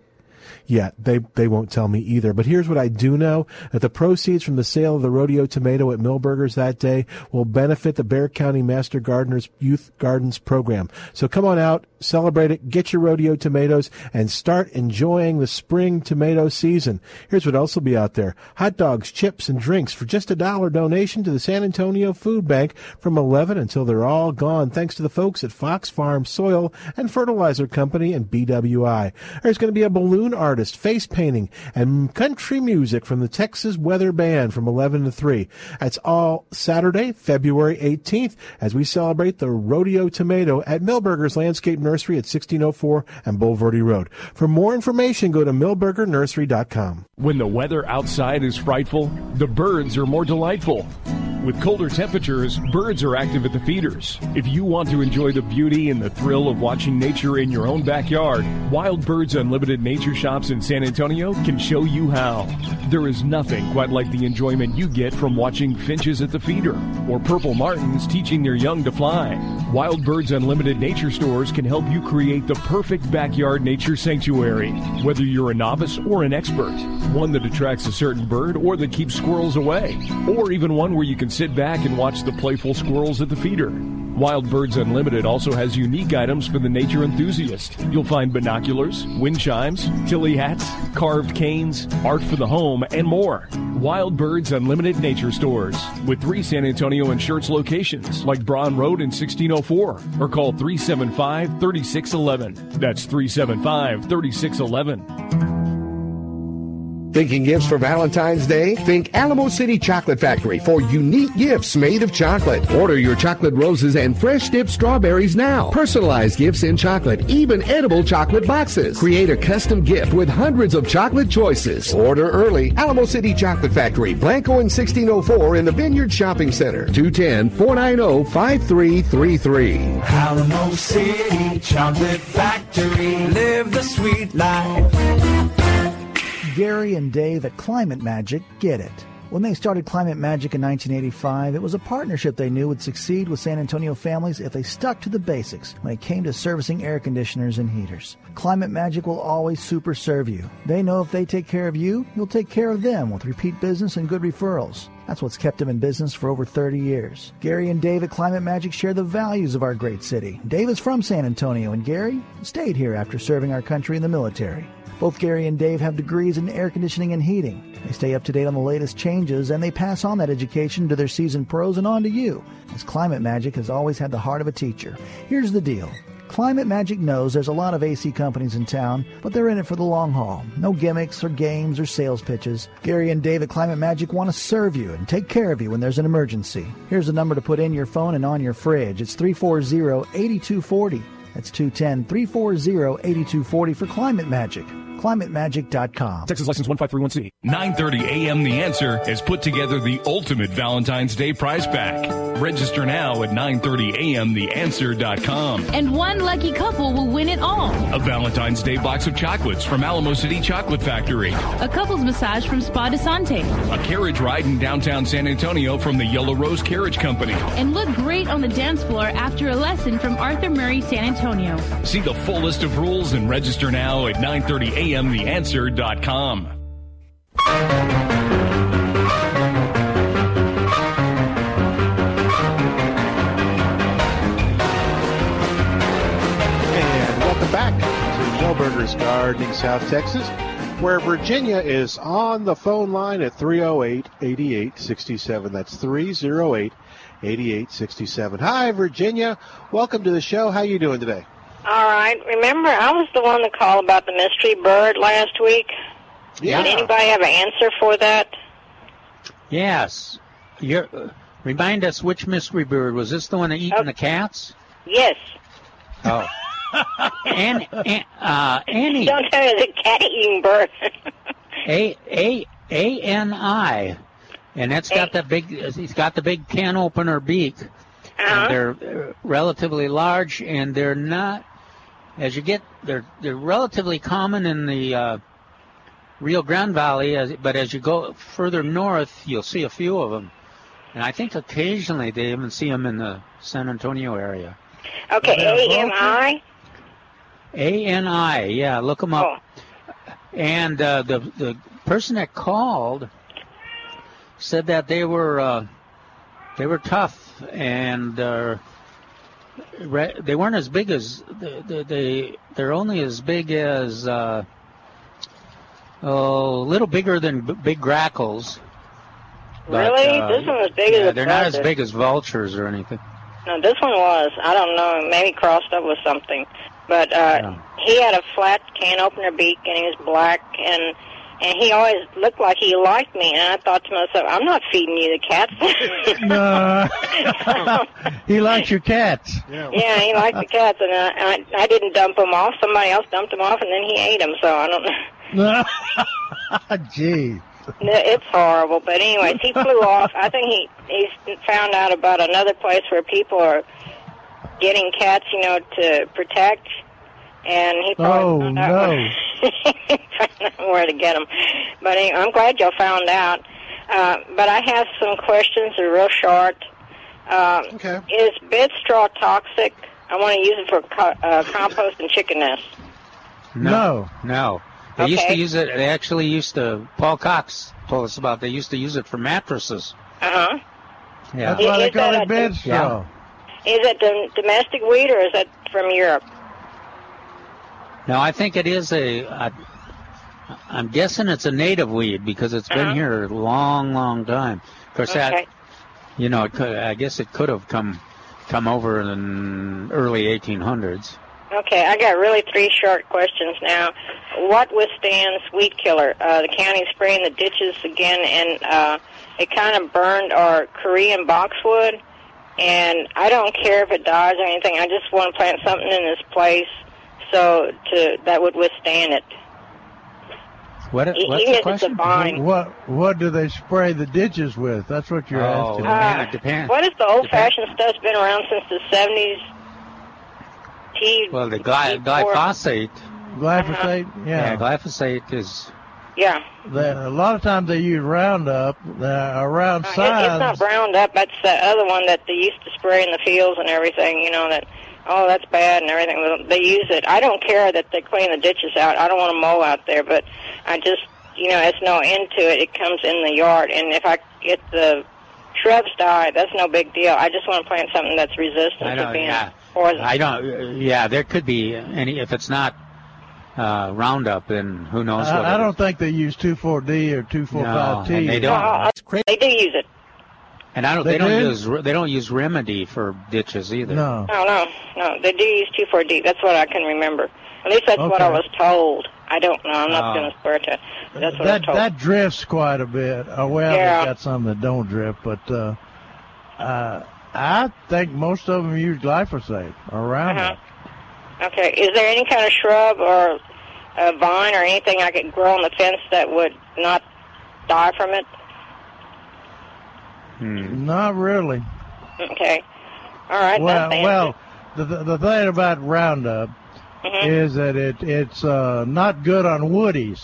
yeah, they they won't tell me either. But here's what I do know: that the proceeds from the sale of the rodeo tomato at Milberger's that day will benefit the Bexar County Master Gardeners Youth Gardens program. So come on out, celebrate it, get your rodeo tomatoes, and start enjoying the spring tomato season. Here's what else will be out there: hot dogs, chips, and drinks for just a dollar donation to the San Antonio Food Bank from 11 until they're all gone. Thanks to the folks at Fox Farm Soil and Fertilizer Company and BWI. There's going to be a balloon artist, face painting, and country music from the Texas Weather Band from 11 to 3. That's all Saturday, February 18th, as we celebrate the Rodeo Tomato at Milberger's Landscape Nursery at 1604 and Bulverde Road. For more information, go to milbergernursery.com. When the weather outside is frightful, the birds are more delightful. With colder temperatures, birds are active at the feeders. If you want to enjoy the beauty and the thrill of watching nature in your own backyard, Wild Birds Unlimited Nature Shops in San Antonio can show you how. There is nothing quite like the enjoyment you get from watching finches at the feeder or purple martins teaching their young to fly. Wild Birds Unlimited Nature Stores can help you create the perfect backyard nature sanctuary, whether you're a novice or an expert. one that attracts a certain bird or that keeps squirrels away, or even one where you can sit back and watch the playful squirrels at the feeder. Wild Birds Unlimited also has unique items for the nature enthusiast. You'll find binoculars, wind chimes, tilly hats, carved canes, art for the home, and more. Wild Birds Unlimited Nature Stores with three San Antonio and Schertz locations like Braun Road in 1604 or call 375 3611. That's 375 3611. Thinking gifts for Valentine's Day? Think Alamo City Chocolate Factory for unique gifts made of chocolate. Order your chocolate roses and fresh dipped strawberries now. Personalized gifts in chocolate, even edible chocolate boxes. Create a custom gift with hundreds of chocolate choices. Order early. Alamo City Chocolate Factory, Blanco in 1604 in the Vineyard Shopping Center. 210 490 5333. Alamo City Chocolate Factory. Live the sweet life. Gary and Dave at Climate Magic get it. When they started Climate Magic in 1985, it was a partnership they knew would succeed with San Antonio families if they stuck to the basics when it came to servicing air conditioners and heaters. Climate Magic will always super serve you. They know if they take care of you, you'll take care of them with repeat business and good referrals. That's what's kept them in business for over 30 years. Gary and Dave at Climate Magic share the values of our great city. Dave is from San Antonio, and Gary stayed here after serving our country in the military. Both Gary and Dave have degrees in air conditioning and heating. They stay up to date on the latest changes and they pass on that education to their seasoned pros and on to you, as Climate Magic has always had the heart of a teacher. Here's the deal. Climate Magic knows there's a lot of AC companies in town, but they're in it for the long haul. No gimmicks or games or sales pitches. Gary and Dave at Climate Magic want to serve you and take care of you when there's an emergency. Here's the number to put in your phone and on your fridge. It's 340 8240. That's 210 340 8240 for Climate Magic. ClimateMagic.com. Texas license 1531C. 9:30 a.m. The Answer has put together the ultimate Valentine's Day prize pack. Register now at 9:30 a.m. TheAnswer.com. And one lucky couple will win it all. A Valentine's Day box of chocolates from Alamo City Chocolate Factory. A couple's massage from Spa de Sante. A carriage ride in downtown San Antonio from the Yellow Rose Carriage Company. And look great on the dance floor after a lesson from Arthur Murray San Antonio. See the full list of rules and register now at 9:30 a.m. TheAnswer.com. And welcome back to Milberger's Gardening, South Texas, where Virginia is on the phone line at 308 8867. That's 308 8867. Hi, Virginia. Welcome to the show. How are you doing today? All right. Remember, I was the one that called about the mystery bird last week. Yeah. Did anybody have an answer for that? Yes. You're, uh, remind us which mystery bird was this? The one that eating the cats? Yes. Oh. and, and uh, Annie. Don't tell me the cat-eating bird. A A A N I, and that's got the big. He's got the big can opener beak. Uh-huh. And they're uh, relatively large, and they're not. As you get, they're they're relatively common in the uh, Rio Grande Valley, as, but as you go further north, you'll see a few of them. And I think occasionally they even see them in the San Antonio area. Okay, A-M-I? A N I, yeah, look them up. And uh, the the person that called said that they were uh, they were tough and uh, they weren't as big as they, they they're only as big as uh, oh, a little bigger than b- big grackles. But, Really? uh, This one was big as yeah, a they're not as big as vultures or anything. No, this one was. I don't know. Maybe crossed up with something. But uh, he had a flat can opener beak, and he was black, and and he always looked like he liked me. And I thought to myself, I'm not feeding you the cats. No. he likes your cats. yeah, yeah he liked the cats, and I, I I didn't dump them off. Somebody else dumped them off, and then he ate them. So I don't know. Gee. No, it's horrible. But anyways, he flew off. I think he he's found out about another place where people are getting cats, you know, to protect. And he probably Oh, found out where, found out where to get them. But anyway, I'm glad y'all found out. Uh, but I have some questions. They're real short. Um, okay. Is bed straw toxic? I want to use it for co- uh, compost and chicken nests. No, no. They used to use it. They actually used to. Paul Cox told us about. They used to use it for mattresses. Uh huh. Yeah. That's why they Is call that it bed straw. Is it the domestic weed or is that from Europe? No, I think it is a. a I'm guessing it's a native weed because it's been Uh-huh. here a long, long time. Of course, Okay. that you know, it could, I guess it could have come come over in early 1800s. Okay, I got really three short questions now. What withstands weed killer? Uh, the county spraying the ditches again, and uh, it kind of burned our Korean boxwood. And I don't care if it dies or anything. I just want to plant something in this place so to that would withstand it. What? What's even the if it's a question? vine. What what do they spray the ditches with? That's what you're Oh, asking. it depends. What is the old-fashioned stuff's been around since the seventies? T. Well, the gly- glyphosate. Glyphosate, yeah. Yeah, glyphosate is. Yeah. They, a lot of times they use Roundup. Uh, around Uh, it- it's not Roundup. That's the other one that they used to spray in the fields and everything. You know that. Oh, that's bad and everything. They use it. I don't care that they clean the ditches out. I don't want to mow out there, but I just, you know, it's no end to it. It comes in the yard, and if I get the shrubs die, that's no big deal. I just want to plant something that's resistant I to don't. being Yeah. poison. I don't. Yeah, there could be any. If it's not uh, Roundup, then who knows what? I, I don't think they use 24D or 245T. No, and they don't. Uh, they do use it. And I don't. They They, don't do? use. They don't use remedy for ditches either. No. No, no, no. They do use 2,4-D. That's what I can remember. At least that's what I was told. I don't know. I'm not Oh. going to swear to. That's what I that was told. that drifts quite a bit. Uh, well, Yeah. they got some that don't drift, but uh, uh, I think most of them use glyphosate or Roundup. Okay. Is there any kind of shrub or a vine or anything I could grow on the fence that would not die from it? Hmm. Not really. Okay. All right. well, the well, the, the the thing about Roundup Mhm. is that it it's uh, not good on woodies.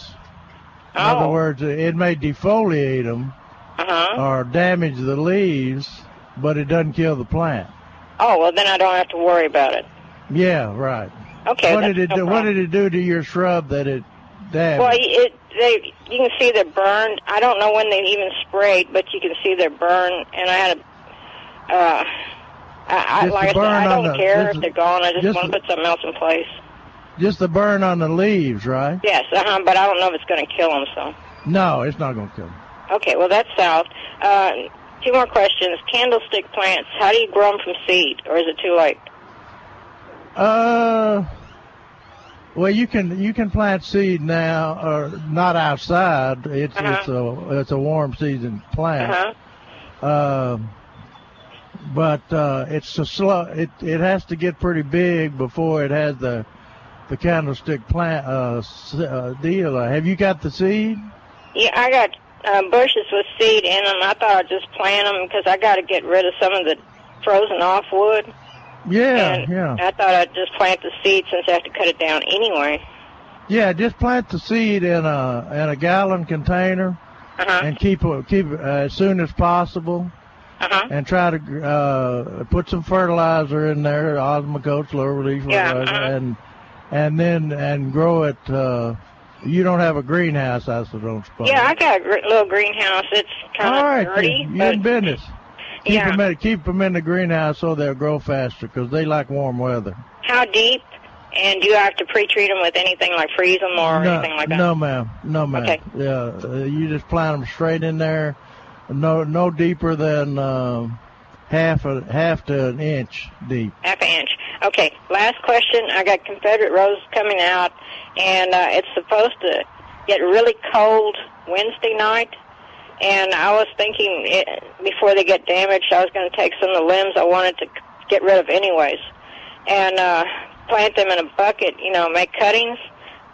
In other Oh. words, it may defoliate them Uh-huh. or damage the leaves, but it doesn't kill the plant. Oh, well, then I don't have to worry about it. Yeah, right. Okay. what did it no do? What did it do to your shrub that it damaged? Well, it they you can see they're burned. I don't know when they even sprayed, but you can see they're burned. And I had a, uh, I, I like I said, I don't the- care if they're gone. I just, just want to put something else in place. Just the burn on the leaves, right? Yes, uh-huh, but I don't know if it's going to kill them. So No, it's not going to kill them. okay, well that's south. Uh, two more questions. Candlestick plants. How do you grow them from seed, or is it too late? Uh, well, you can you can plant seed now, or not outside. It's Uh-huh. it's a it's a warm season plant. Uh-huh. Um, but uh, it's a slow. It it has to get pretty big before it has the the candlestick plant uh, uh, deal. Have you got the seed? Yeah, I got uh, bushes with seed in them. I thought I'd just plant them because I got to get rid of some of the frozen off wood. Yeah, And yeah, I thought I'd just plant the seed since I have to cut it down anyway. yeah. Just plant the seed in a in a gallon container Uh-huh. and keep it keep it uh, as soon as possible. Uh-huh. And try to uh, put some fertilizer in there, osmocote, cloverleaf, Yeah, fertilizer, uh-huh. and and then and grow it. Uh, you don't have a greenhouse, I don't suppose. Yeah, I got a gr- little greenhouse. It's kind All of right, dirty, you in business. Keep Yeah. them in, keep 'em in the greenhouse so they'll grow faster because they like warm weather. how deep? And do you have to pre-treat them with anything like freeze them or no, anything like that? no, ma'am, no, ma'am. Okay. Yeah, uh, you just plant them straight in there, no, no deeper than um, half a half to an inch deep. Half an inch. Okay, last question. I got Confederate rose coming out, and uh, it's supposed to get really cold Wednesday night. And I was thinking it, before they get damaged, I was going to take some of the limbs I wanted to get rid of anyways, and uh, plant them in a bucket. You know, make cuttings.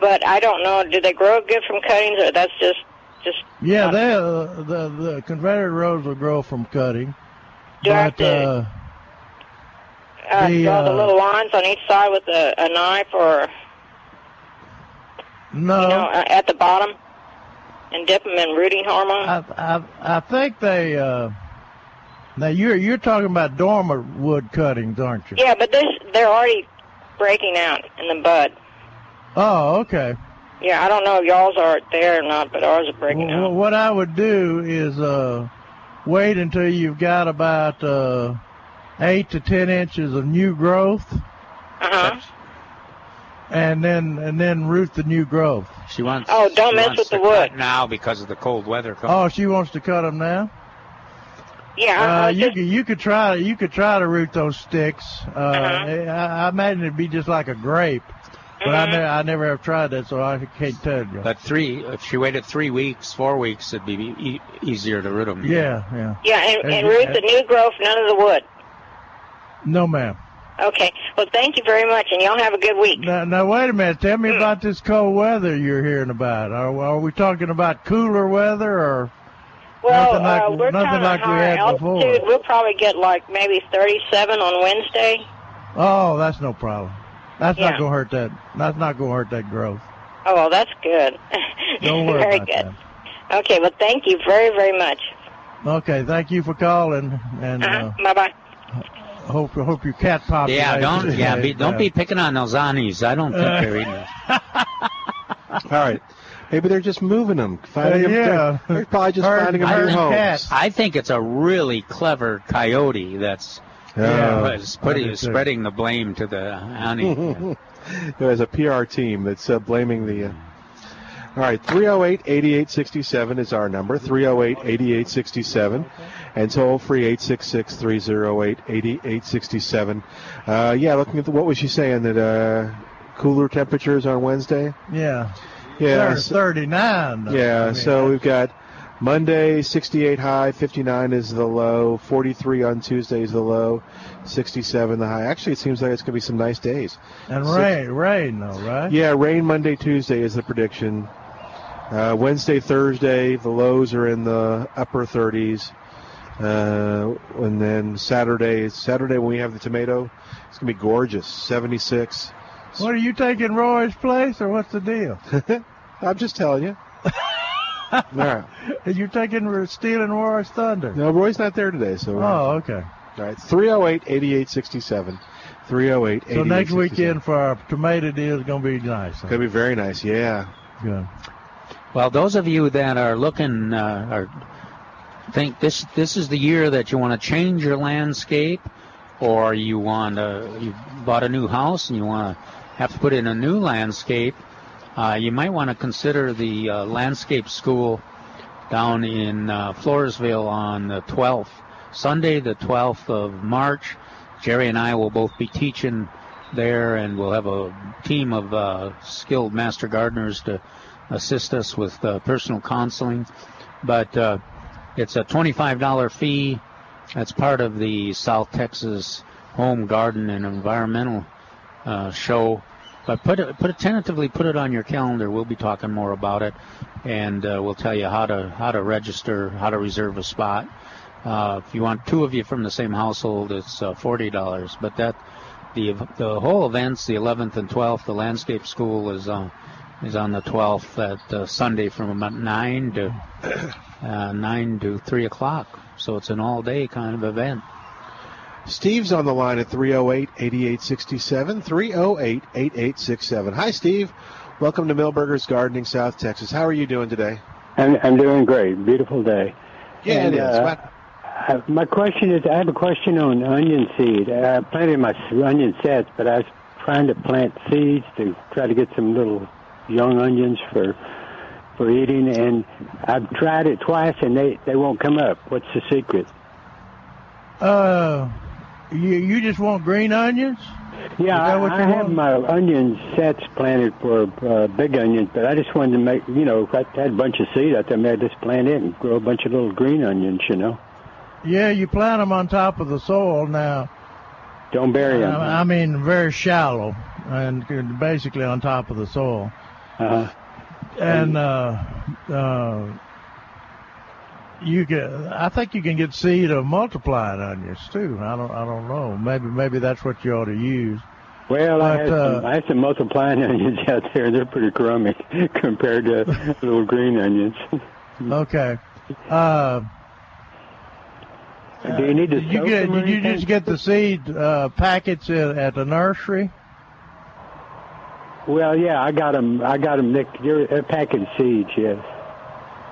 But I don't know. Do they grow good from cuttings, or that's just just Yeah, they uh, the the Confederate rose will grow from cutting, Do I have but to- uh, uh, The, draw the uh, little lines on each side with a, a knife or no. you know uh, at the bottom, and dip them in rooting hormone. I, I I think they. Uh, now you're you're talking about dormant wood cuttings, aren't you? Yeah, but this they're already breaking out in the bud. Oh, okay. Yeah, I don't know if y'all's are there or not, but ours are breaking out. Well, up. what I would do is uh, wait until you've got about uh, eight to ten inches of new growth, Uh-huh. And then and then root the new growth. She wants. Oh, don't mess with the wood. now because of the cold weather. coming. Oh, she wants to cut them now. Yeah, Uh, you could you could try you could try to root those sticks. Uh, Uh-huh. I, I imagine it'd be just like a grape, but I, Mhm. ne- I never have tried that, so I can't tell you. But three, if she waited three weeks, four weeks, it'd be e- easier to root them. Yeah, yeah. yeah, and, And- and root the new growth, none of the wood. No, ma'am. Okay. Well, thank you very much, and y'all have a good week. Now, now wait a minute. Tell me about this cold weather you're hearing about. Are, are we talking about cooler weather or Well, nothing like uh, we're nothing like we had altitude. before? We'll probably get like maybe 37 on Wednesday. Oh, that's no problem. That's Yeah. not gonna hurt that. That's not gonna hurt that growth. Oh, well, that's good. Don't worry very about good. Okay, well, thank you very, very much. Okay, thank you for calling, and Uh-huh. uh, Bye bye. Hope hope your cat pops. Yeah, don't yeah, be, don't be picking on those anis. I don't think Uh, they're eating. it. All right. Maybe they're just moving them. Finding them. They're, they're probably just finding them new homes. I think it's a really clever coyote that's Yeah. was putting I spreading the blame to the ani. There's a PR team that's uh, blaming the. Uh... All right, 308 8867 is our number, 308 8867. And toll free 866 308 8867. Uh, Yeah, looking at the, what was she saying? That uh, cooler temperatures on Wednesday? Yeah. Yeah. Thir- 39. though. Yeah, I mean, so we've got Monday 68 high, 59 is the low, 43 on Tuesday is the low, 67 the high. Actually, it seems like it's going to be some nice days. And Six- rain, rain though, right? Yeah, rain Monday, Tuesday is the prediction. Uh, Wednesday, Thursday, the lows are in the upper 30s. Uh, and then Saturday, Saturday when we have the tomato, it's going to be gorgeous, 76. What are you taking Roy's place, or what's the deal? I'm just telling you. All right. You're taking stealing Roy's thunder. No, Roy's not there today, so. Oh, okay. All right, 308 8867. 308 So next weekend for our tomato deal is going to be nice. huh? Going to be very nice, yeah. Good. Well, those of you that are looking uh, think this this is the year that you want to change your landscape, or you want to you bought a new house and you want to have to put in a new landscape. Uh, you might want to consider the uh, landscape school down in uh, Floresville on the 12th, Sunday, the 12th of March. Jerry and I will both be teaching there, and we'll have a team of uh, skilled master gardeners to assist us with uh, personal counseling. But uh, it's a $25 fee. That's part of the South Texas Home Garden and Environmental uh, show. But put it, put it tentatively, put it on your calendar. We'll be talking more about it, and uh, we'll tell you how to how to register, how to reserve a spot. Uh, if you want two of you from the same household, it's uh, forty dollars. But that the the whole events, the 11th and 12th, the landscape school is on is on the 12th at uh, Sunday from about nine to uh, nine to three o'clock. So it's an all day kind of event. Steve's on the line at 308 8867. 308 8867. Hi, Steve. Welcome to Milberger's Gardening, South Texas. How are you doing today? I'm, I'm doing great. Beautiful day. Yeah, And, it is. uh, What- uh, my question is, I have a question on onion seed. I planted my onion sets, but I was trying to plant seeds to try to get some little young onions for for eating, and I've tried it twice, and they they won't come up. What's the secret? Uh, you you just want green onions? Yeah, Is that what I, I have my onion sets planted for uh, big onions, but I just wanted to make, you know, I had a bunch of seed. out there. maybe I'd just plant it and grow a bunch of little green onions, you know. Yeah, you plant them on top of the soil now. Don't bury them. I I mean, very shallow and basically on top of the soil. Uh-huh. And uh, uh, you can, I think you can get seed of multiplying onions too. I don't, I don't know. Maybe, maybe that's what you ought to use. Well, I, But, had uh, some, I had some multiplying onions out there. They're pretty crummy compared to little green onions. Okay. Uh, Do you need to did you get? Did you just get the seed uh, packets at, at the nursery? Well, yeah, I got them. I got them. They're, they're packing seeds. Yes.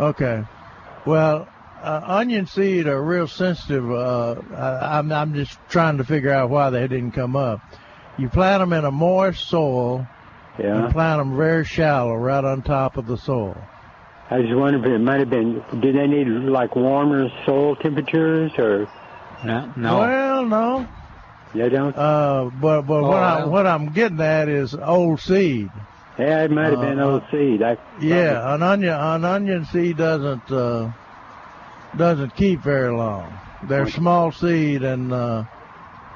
Okay. Well, uh, onion seed are real sensitive. Uh, I, I'm, I'm just trying to figure out why they didn't come up. You plant them in a moist soil. Yeah. And plant them very shallow, right on top of the soil. I was wondering if it might have been. Do they need like warmer soil temperatures or? No. No. Well, no. They don't. Uh, but but Oh, what I well. what I'm getting at is old seed. Yeah, it might have been Uh, old seed. I, Yeah, an onion an onion seed doesn't uh, doesn't keep very long. They're small seed, and uh,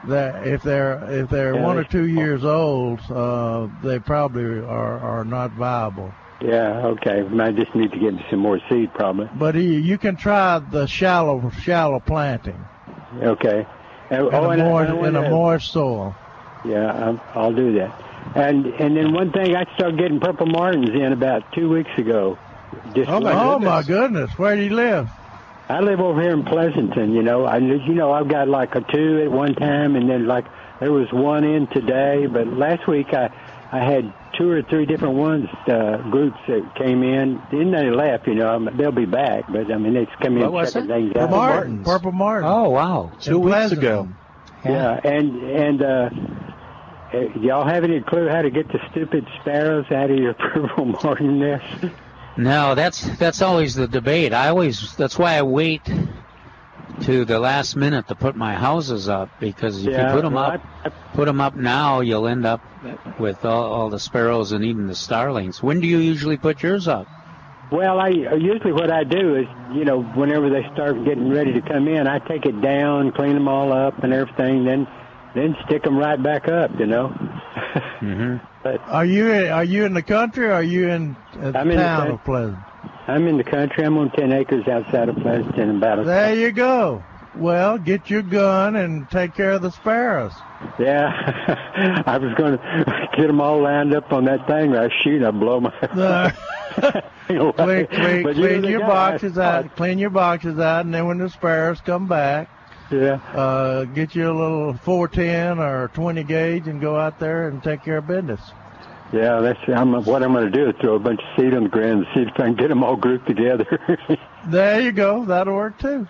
that if they're if they're Yeah, one they- or two years old, uh, they probably are are not viable. Yeah. Okay. I just need to get some more seed, probably. But you, you can try the shallow shallow planting Okay. And, oh, a, and I in a moist soil. Yeah, I'm, I'll do that. And and then one thing, I started getting purple martins in about two weeks ago. Just Oh my, oh my goodness! Where do you live? I live over here in Pleasanton. You know, I you know I've got like a two at one time, and then like there was one in today. But last week I I had two or three different ones uh, groups that came in. Then they left. You know, Um, they'll be back. But I mean, it's come in What was checking it? things Purple out. Martin. Purple Martin. Oh wow! In ago. Yeah, and and uh, uh, y'all have any clue how to get the stupid sparrows out of your purple martin nest? No, that's that's always the debate. I always that's why I wait to the last minute to put my houses up because if Yeah, you put them well, up, put them up now, you'll end up with all, all the sparrows and even the starlings. When do you usually put yours up? Well, I usually what I do is, you know, whenever they start getting ready to come in, I take it down, clean them all up and everything, then then stick them right back up. You know. mm-hmm. But Are you are you in the country? or Are you in uh, the I'm in the town of Pleasant? I'm in the country. I'm on ten acres outside of Pleasanton, about a There you go. Well, get your gun and take care of the sparrows. Yeah, I was going to get them all lined up on that thing. I shoot, I blow my. Clean, clean, clean your guy. boxes out. Clean your boxes out, and then when the sparrows come back, yeah, uh, get you a little 410 or 20 gauge and go out there and take care of business. Yeah, that's I'm, what I'm going to do is throw a bunch of seed on the ground and see if I can get them all grouped together. There you go. That'll work too.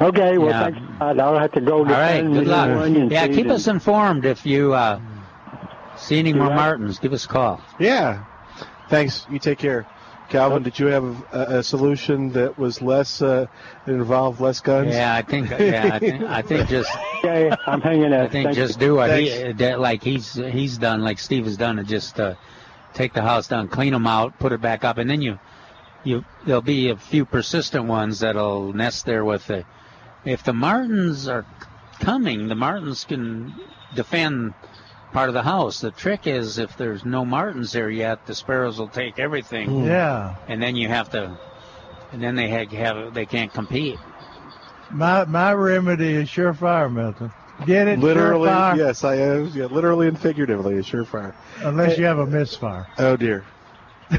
okay, well, Yeah. thanks. I'll have to go. All right, defend good luck. Yeah, seed keep and- us informed if you uh, see any more right. martins. Give us a call. Yeah. Thanks. You take care. Calvin, did you have a, a solution that was less, uh, that involved less guns? Yeah, I think. Yeah, I think. I think just. Okay, I'm hanging out. I think Thank just you. do what he Thanks. that, like he's he's done, like Steve has done, and just uh, take the house down, clean them out, put it back up, and then you you there'll be a few persistent ones that'll nest there with the. If the martins are coming, the martins can defend part of the house. The trick is if there's no martins there yet, the sparrows will take everything. Hmm. Yeah. And then you have to, and then they have, have they can't compete. My my remedy is surefire, Milton. Get it Literally, surefire, yes, I am. Yeah, literally and figuratively, a surefire. unless eh, you have a misfire. Oh dear.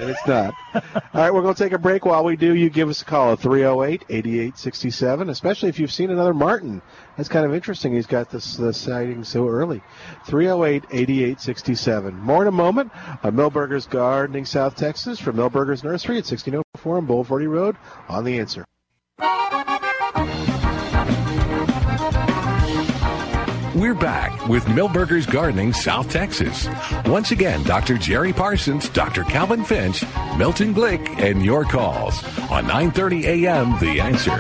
It's not. All right, we're going to take a break. While we do, you give us a call at 308-8867, especially if you've seen another Martin. That's kind of interesting. He's got this, this sighting so early. 308-8867. More in a moment on Milberger's Gardening, South Texas, from Milberger's Nursery at 1604 on Bulverde Road on The Answer. We're back with Milberger's Gardening, South Texas. Once again, Dr. Jerry Parsons, Dr. Calvin Finch, Milton Glick, and your calls on 9:30 a.m. The Answer.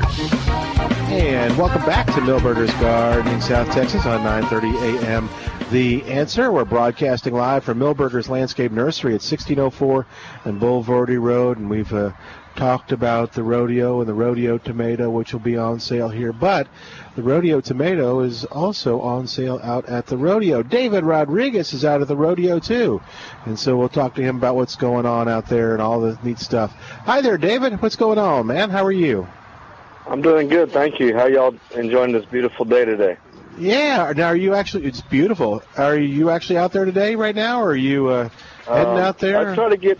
And welcome back to Milberger's Gardening, South Texas on 9:30 a.m. The Answer. We're broadcasting live from Milberger's Landscape Nursery at 1604 and Bulverde Road, and we've uh, talked about the rodeo and the rodeo tomato, which will be on sale here. But the rodeo tomato is also on sale out at the rodeo. David Rodriguez is out at the rodeo too, and so we'll talk to him about what's going on out there and all the neat stuff. Hi there, David. What's going on, man? How are you? I'm doing good, thank you. How y'all enjoying this beautiful day today? Yeah. Now, are you actually? It's beautiful. Are you actually out there today, right now, or are you uh, heading Um, out there? I try to get,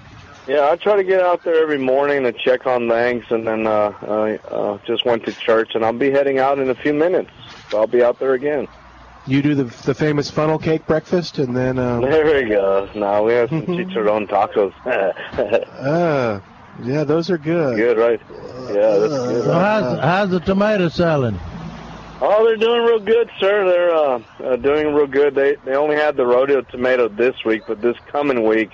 yeah, I try to get out there every morning to check on things, and then uh, I uh, just went to church, and I'll be heading out in a few minutes. So I'll be out there again. You do the the famous funnel cake breakfast, and then um, There we go. Now we have some chicharron tacos. uh, yeah, those are good. good, right? Yeah, that's good. So how's, how's the tomato selling? Oh, they're doing real good, sir. They're uh, uh, doing real good. They they only had the rodeo tomato this week, but this coming week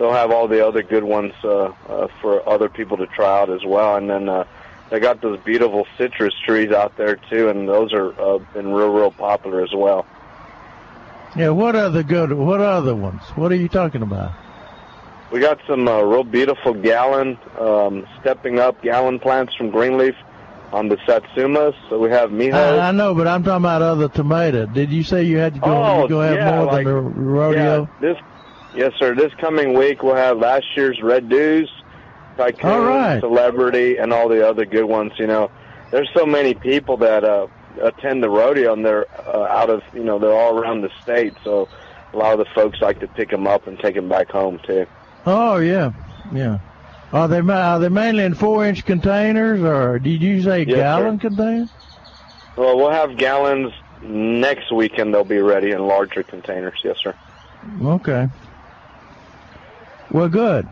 they'll have all the other good ones uh, uh, for other people to try out as well. And then uh, they got those beautiful citrus trees out there too, and those are uh, been real real popular as well. Yeah, what other good? What other ones? What are you talking about? We got some uh, real beautiful gallon, um, stepping up gallon plants from Greenleaf on the Satsumas. So we have Miho. I, I know, but I'm talking about other tomato. Did you say you had to go? Oh, go have yeah, more like- than the rodeo? Yeah, this, yes, sir. This coming week we'll have last year's Red Deuce, Tycoon, All right. Celebrity, and all the other good ones. You know, there's so many people that uh, attend the rodeo, and they're uh, out of you know they're all around the state. So a lot of the folks like to pick them up and take them back home too. Oh yeah, yeah. Are they are they mainly in four inch containers, or did you say Yes, gallon containers? Well, we'll have gallons next weekend. They'll be ready in larger containers. Yes, sir. Okay. Well, good.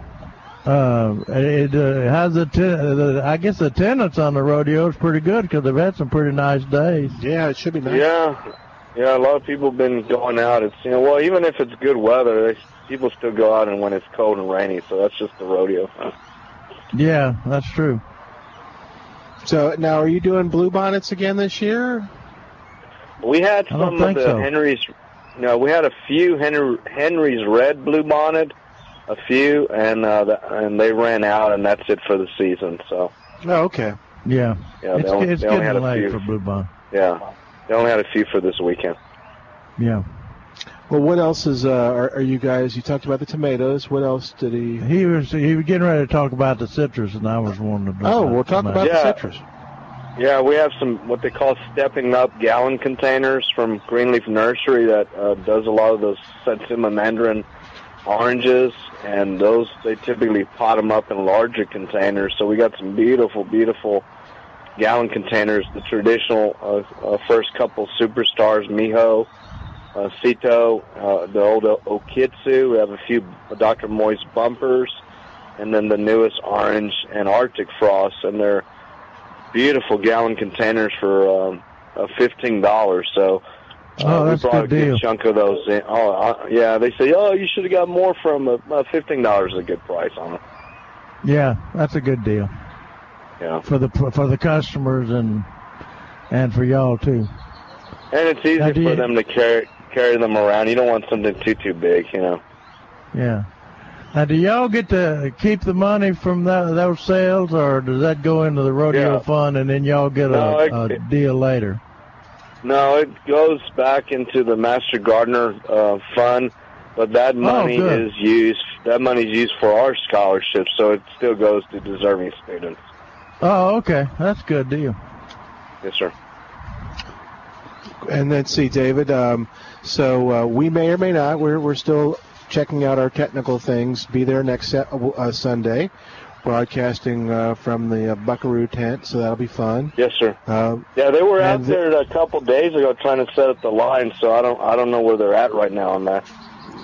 Uh, it uh, has the, ten- the I guess the attendance on the rodeo is pretty good because they've had some pretty nice days. Yeah, it should be nice. Yeah, yeah. A lot of people have been going out. It's you know, well, even if it's good weather, they, people still go out and when it's cold and rainy. So that's just the rodeo. Yeah, that's true. So now, are you doing blue bonnets again this year? We had some of the so. Henry's. No, we had a few Henry, Henry's red blue bonnet, a few, and uh, the, and they ran out, and that's it for the season. So Oh, okay. Yeah, Yeah, they it's, only- it's they only had a few. for Blue Bond. yeah, they only had a few for this weekend. Yeah. Well, what else is? Uh, are, are you guys? You talked about the tomatoes. What else did he? He was he was getting ready to talk about the citrus, and I was wanting to. Oh, we'll talk about Yeah. the citrus. Yeah, we have some what they call stepping up gallon containers from Greenleaf Nursery that uh, does a lot of those Satsuma Mandarin oranges, and those they typically pot them up in larger containers. So we got some beautiful, beautiful gallon containers. The traditional uh, uh, first couple superstars, Miho, uh, Sito, uh, the old Okitsu. We have a few Dr. Moist bumpers, and then the newest orange and Arctic Frost, and they're beautiful gallon containers for um, uh, fifteen dollars. So uh, Oh, we that's a good a good deal. chunk of those in. Oh, uh, yeah. They say, oh, you should have got more from uh, uh, fifteen dollars. Is a good price on it. Yeah, that's a good deal Yeah, for the for the customers and and for y'all too. and it's easy Now, for you- them to carry carry them around. You don't want something too too big, you know. Yeah. Now, do y'all get to keep the money from that, those sales, or does that go into the rodeo Yeah. fund and then y'all get No, a, it- a deal later? No, it goes back into the Master Gardener uh, fund, but that money Oh, is used. That money is used for our scholarships, so it still goes to deserving students. Oh, okay, that's a good deal. Yes, sir. And then see, David. Um, so uh, we may or may not. We're we're still checking out our technical things. Be there next set, uh, Sunday, broadcasting uh, from the uh, Buckaroo tent. So that'll be fun. Yes, sir. Uh, Yeah, they were out there a couple days ago trying to set up the line, so I don't I don't know where they're at right now on that.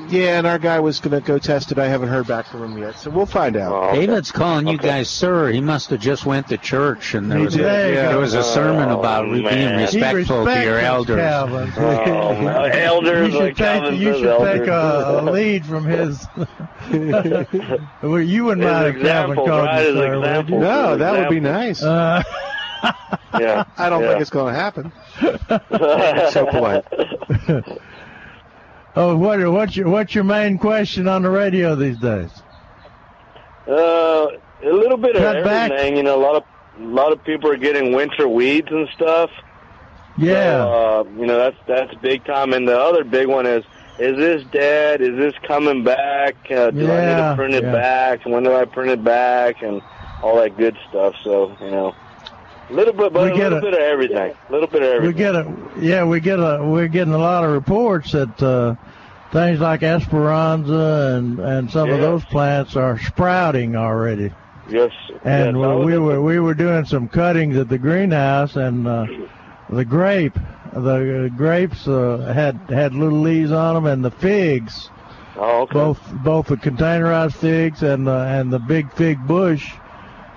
Yeah, and our guy was going to go test it. I haven't heard back from him yet, so we'll find out. David's calling you guys sir. He must have just went to church and there was a, yeah. there was a sermon about Oh, being respectful to your elders. Calvin. Oh, elders, you should take, you should take a, a lead from his. well, you wouldn't His mind if Calvin examples, called right, you sir, would you? No, that would be nice. Uh, Yeah, I don't yeah. think it's going to happen. so polite. Oh, what, what's your what's your main question on the radio these days? Uh, a little bit of Cut back. everything. You know, a lot of a lot of people are getting winter weeds and stuff. Yeah. So, uh, you know, that's that's big time. And the other big one is, is this dead? Is this coming back? Uh, do I need to print it yeah. back? When do I print it back? And all that good stuff. So, you know, little bit, but We a get little a- bit of everything. A little bit of everything. We get a yeah, we get a we're getting a lot of reports that uh, things like Esperanza and and some of those plants are sprouting already. Yes. And yes, we at were we were doing some cuttings at the greenhouse, and uh, the grape the grapes uh, had had little leaves on them, and the figs. Oh, okay. Both both the containerized figs and uh, and the big fig bush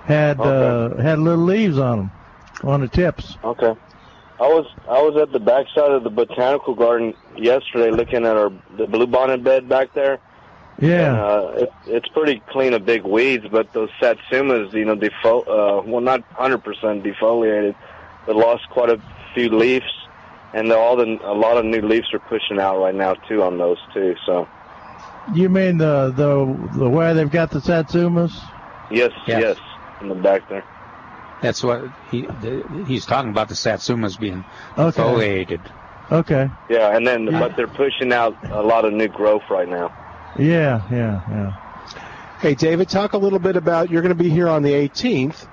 had uh, had little leaves on them on the tips. Okay. I was I was at the backside of the botanical garden yesterday, looking at our the bluebonnet bed back there. Yeah. And, uh, it, it's pretty clean of big weeds, but those satsumas, you know, defo- uh, well, not 100% defoliated, but lost quite a few leaves, and all the a lot of new leaves are pushing out right now too on those too. So You mean the the the where they've got the satsumas? yes, Yes. yes, in the back there. That's what he the, he's talking about the satsumas being Okay. foliated. Okay. Yeah, and then but they're pushing out a lot of new growth right now. Yeah, yeah, yeah. Hey, David, talk a little bit about you're going to be here on the 18th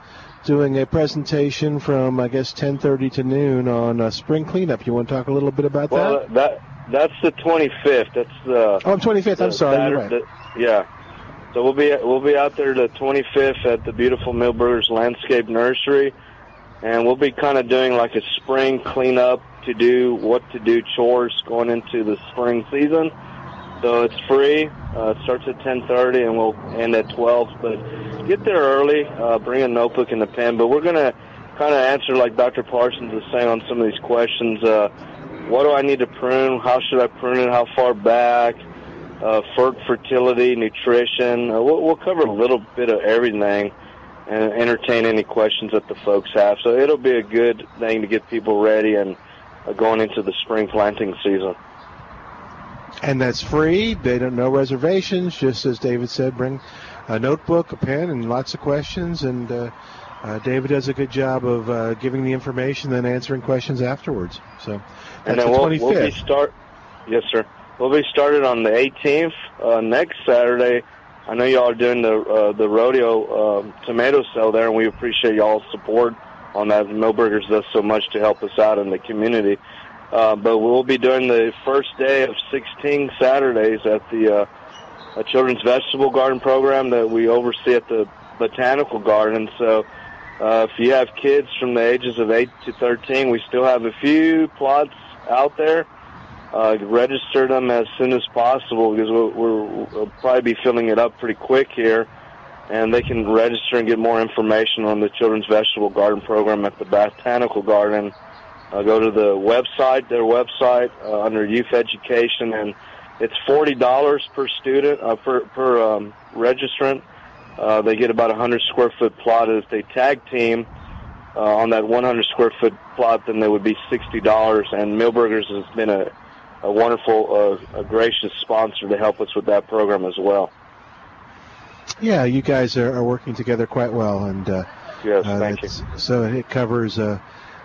doing a presentation from, I guess, 10.30 to noon on uh, spring cleanup. You want to talk a little bit about Well, that? that that's the 25th. That's the Oh, 25th. I'm the sorry. You're Saturday- right. the- yeah. So we'll be we'll be out there the 25th at the beautiful Milberger's Landscape Nursery, and we'll be kind of doing like a spring cleanup to do what to do chores going into the spring season. So it's free. Uh, it starts at 10:30 and we'll end at 12. But get there early. Uh, bring a notebook and a pen. But we're gonna kind of answer like Dr. Parsons is saying on some of these questions. Uh, what do I need to prune? How should I prune it? How far back? Uh, fer- fertility, nutrition. Uh, we'll, we'll cover a little bit of everything and entertain any questions that the folks have. So it'll be a good thing to get people ready and uh, going into the spring planting season. And that's free. They don't know reservations. Just as David said, bring a notebook, a pen, and lots of questions. And uh, uh, David does a good job of uh, giving the information, then answering questions afterwards. So and then the we'll, 25th. we'll be start. Yes, sir. We'll be started on the 18th uh, next Saturday. I know y'all are doing the uh, the rodeo uh, tomato sale there, and we appreciate y'all's support on that. Milberger's does so much to help us out in the community. Uh, but we'll be doing the first day of 16 Saturdays at the uh, a children's vegetable garden program that we oversee at the botanical garden. So uh, if you have kids from the ages of 8 to 13, we still have a few plots out there. Uh, register them as soon as possible because we'll, we're, we'll probably be filling it up pretty quick here. And they can register and get more information on the Children's Vegetable Garden Program at the Botanical Garden. Uh, go to the website, their website, uh, under Youth Education, and it's forty dollars per student uh, per per um, registrant. Uh, they get about a hundred square foot plot. If they tag team uh, on that one hundred square foot plot, then they would be sixty dollars. And Milberger's has been a, a wonderful, uh, a gracious sponsor to help us with that program as well. Yeah, you guys are, are working together quite well, and uh, Yes, uh, thank you. So it covers uh,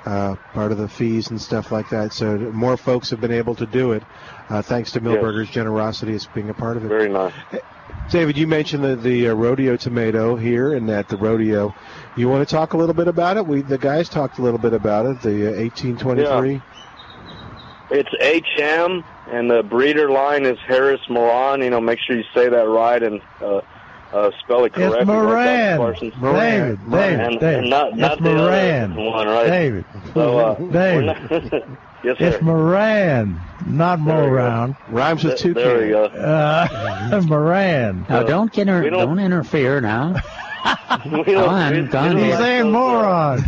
uh, part of the fees and stuff like that. So more folks have been able to do it, uh, thanks to Milberger's generosity as being a part of it. Very nice. David, you mentioned the, the uh, rodeo tomato here and at the rodeo. You want to talk a little bit about it? We the guys talked a little bit about it. The uh, 1823. It's HM, and the breeder line is Harris Moran. You know, make sure you say that right and uh, uh, spell it correctly. It's like Dr. Moran. David, David, and, David. and not, not it's the Moran. other one, right? David. So, uh, David. not- yes, sir. It's Moran, not There. Moran. Rhymes with two. there we go. Uh, Moran. Now don't inter- don't- don't interfere now. We Go on, go on. we He's don't saying moron.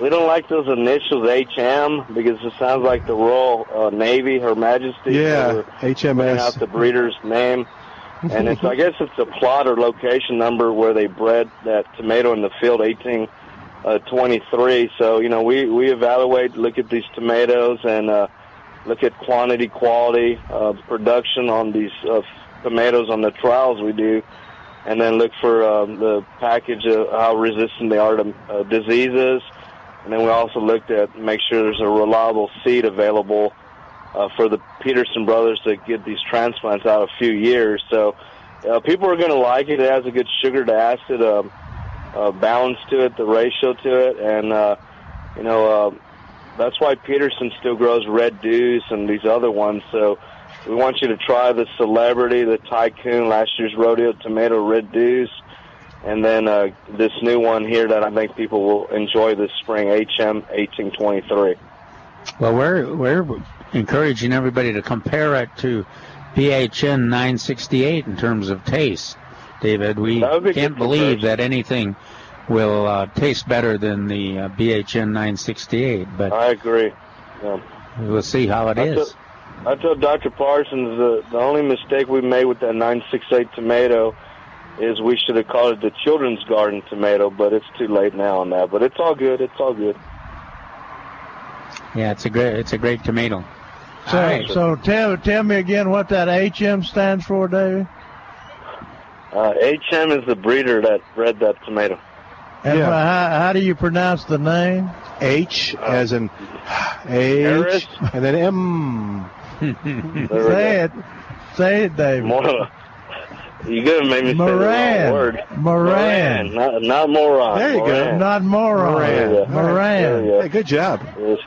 We don't like those initials HM because it sounds like the Royal uh, Navy, Her Majesty. Yeah, putting out HMS. the breeder's name. and it's I guess it's a plot or location number where they bred that tomato in the field 1823. So you know we we evaluate, look at these tomatoes, and uh, look at quantity, quality, uh, production on these uh, tomatoes on the trials we do, and then look for um, the package of how resistant they are to uh, diseases. And then we also looked at make sure there's a reliable seed available uh, for the Peterson brothers to get these transplants out a few years. So uh, people are going to like it. It has a good sugar to acid um, uh, balance to it, the ratio to it, and uh, you know uh, that's why Peterson still grows Red Deuce and these other ones. So we want you to try the Celebrity, the Tycoon, last year's rodeo tomato Red Deuce. And then uh, this new one here that I think people will enjoy this spring, HM 1823. Well, we're we're encouraging everybody to compare it to BHN 968 in terms of taste. David, we can't believe that anything will uh, taste better than the uh, BHN 968, but I agree. Yeah. we'll see how it I is. told- I told Dr. Parsons the the only mistake we made with that 968 tomato is we should have called it the children's garden tomato, but it's too late now on that. But it's all good. It's all good. Yeah, it's a great it's a great tomato. So, All right. so tell tell me again what that HM stands for, David. Uh, HM is the breeder that bred that tomato. And Yeah. how, how do you pronounce the name? H as in Harris? H and then M. Say it. Say it, David. More, you gonna make me say the Moran. wrong word. Moran. not not moron. There you go. Moran. Not moron. There you go. Moran. Go. Hey, good job. Yes.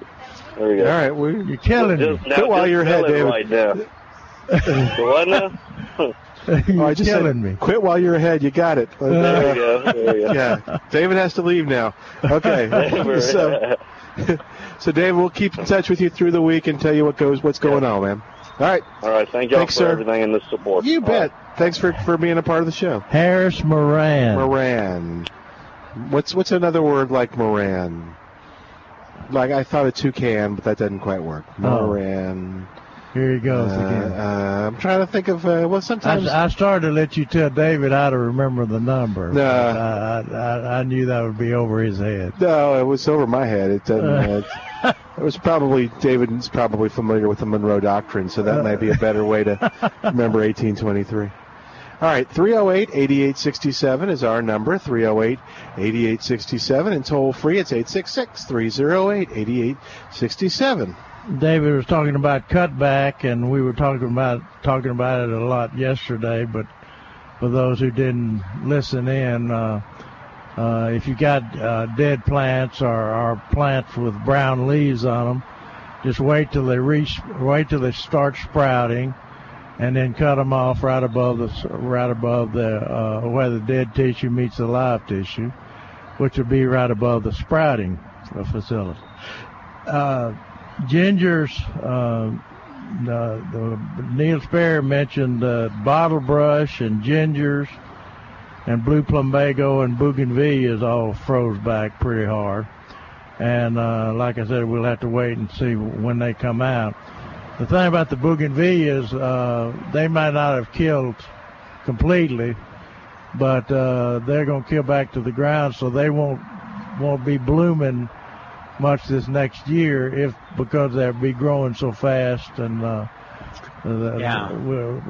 There you All go. right, we You're killing me. Just, now, Quit while you're ahead, David. Right now. What now? You're Oh, I just killing said, me. Quit while you're ahead. You got it. But, There uh, you go. There you go. yeah, David has to leave now. Okay, so so Dave, we'll keep in touch with you through the week and tell you what goes, what's going on, man. All right, All right. Thank y'all Thanks, for sir. everything and the support. you All bet. Thanks for for being a part of the show. Harris Moran. Moran. What's what's another word like Moran? Like I thought a toucan, but that doesn't quite work. Oh. Moran. Here he goes Uh, again. uh, I'm trying to think of uh, well sometimes. I, I started to let you tell David how to remember the number. No. I, I, I knew that would be over his head. No, it was over my head. It doesn't. It was probably David's probably familiar with the Monroe Doctrine, so that might be a better way to remember 1823. All right, 308 8867 is our number, 308 8867, and toll free it's 866 308 8867. David was talking about cutback, and we were talking about talking about it a lot yesterday. But for those who didn't listen in, uh, uh, if you got uh, dead plants or, or plants with brown leaves on them, just wait till they reach, wait till they start sprouting, and then cut them off right above the right above the uh, where the dead tissue meets the live tissue, which would be right above the sprouting facility. Uh, gingers, uh, the, the, Neil Sperry mentioned bottle brush and gingers and blue plumbago and bougainvilleas all froze back pretty hard. And uh, like I said, we'll have to wait and see when they come out. The thing about the bougainvilleas, uh, they might not have killed completely, but uh, they're going to kill back to the ground, so they won't won't be blooming much this next year if because they'll be growing so fast and uh, Yeah. well,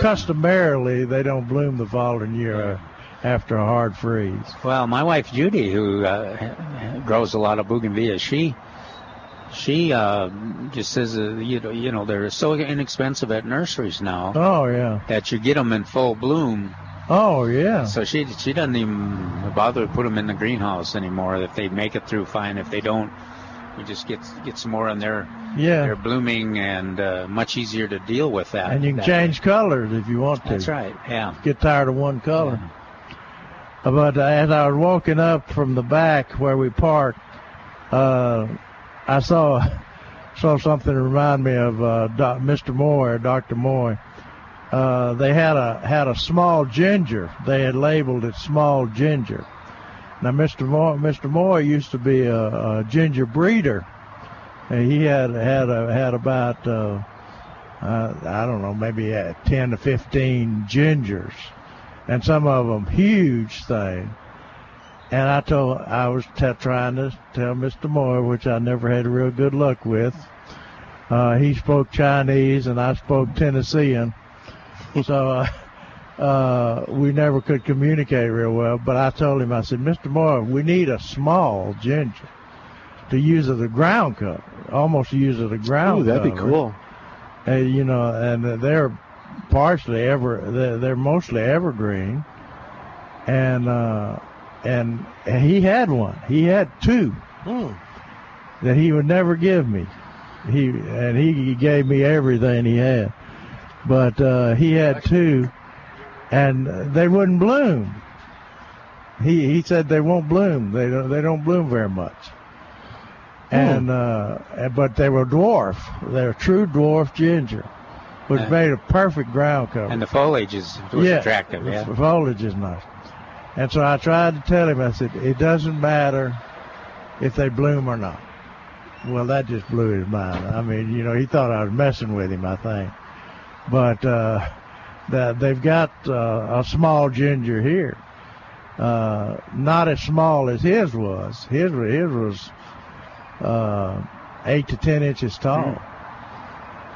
customarily they don't bloom the following year after a hard freeze. Well, my wife Judy, who uh, grows a lot of bougainvillea, she she uh, just says uh, you know you know they're so inexpensive at nurseries now Oh yeah. that you get them in full bloom. Oh yeah. So she she doesn't even bother to put them in the greenhouse anymore. If they make it through, fine. If they don't, we just get get some more, in they're Yeah. they're blooming and uh, much easier to deal with that. And you can change colors if you want to. That's right. Yeah. Get tired of one color. But as I was walking up from the back where we parked, uh, I saw saw something that reminded me of uh, Doc, Mr. Moore, Dr. Moore. Uh, they had a had a small ginger. They had labeled it small ginger. Now, Mr. Moore, Mr. Moore used to be a, a ginger breeder. And he had had a, had about uh, uh, I don't know, maybe uh, 10 to 15 gingers, and some of them huge things. And I told, I was t- trying to tell Mr. Moore, which I never had real good luck with. Uh, he spoke Chinese and I spoke Tennessean, so uh, uh, we never could communicate real well. But I told him, I said, Mr. Moore, we need a small ginger to use as a ground cover, almost use as a ground Ooh, that'd be cool. Uh, you know, and they're partially ever they're, they're mostly evergreen, and uh, and he had one. He had two Hmm. that he would never give me. He and he gave me everything he had, but uh, he had two, and they wouldn't bloom. he he said they won't bloom. They don't they don't bloom very much. And uh, but they were dwarf. They're true dwarf ginger, which made a perfect ground cover. And the foliage is was yeah, attractive. Yeah, the foliage is nice. And so I tried to tell him. I said it doesn't matter if they bloom or not. Well, that just blew his mind. I mean, you know, he thought I was messing with him. I think, but uh, that they've got uh, a small ginger here, uh, not as small as his was. His his was uh, eight to ten inches tall,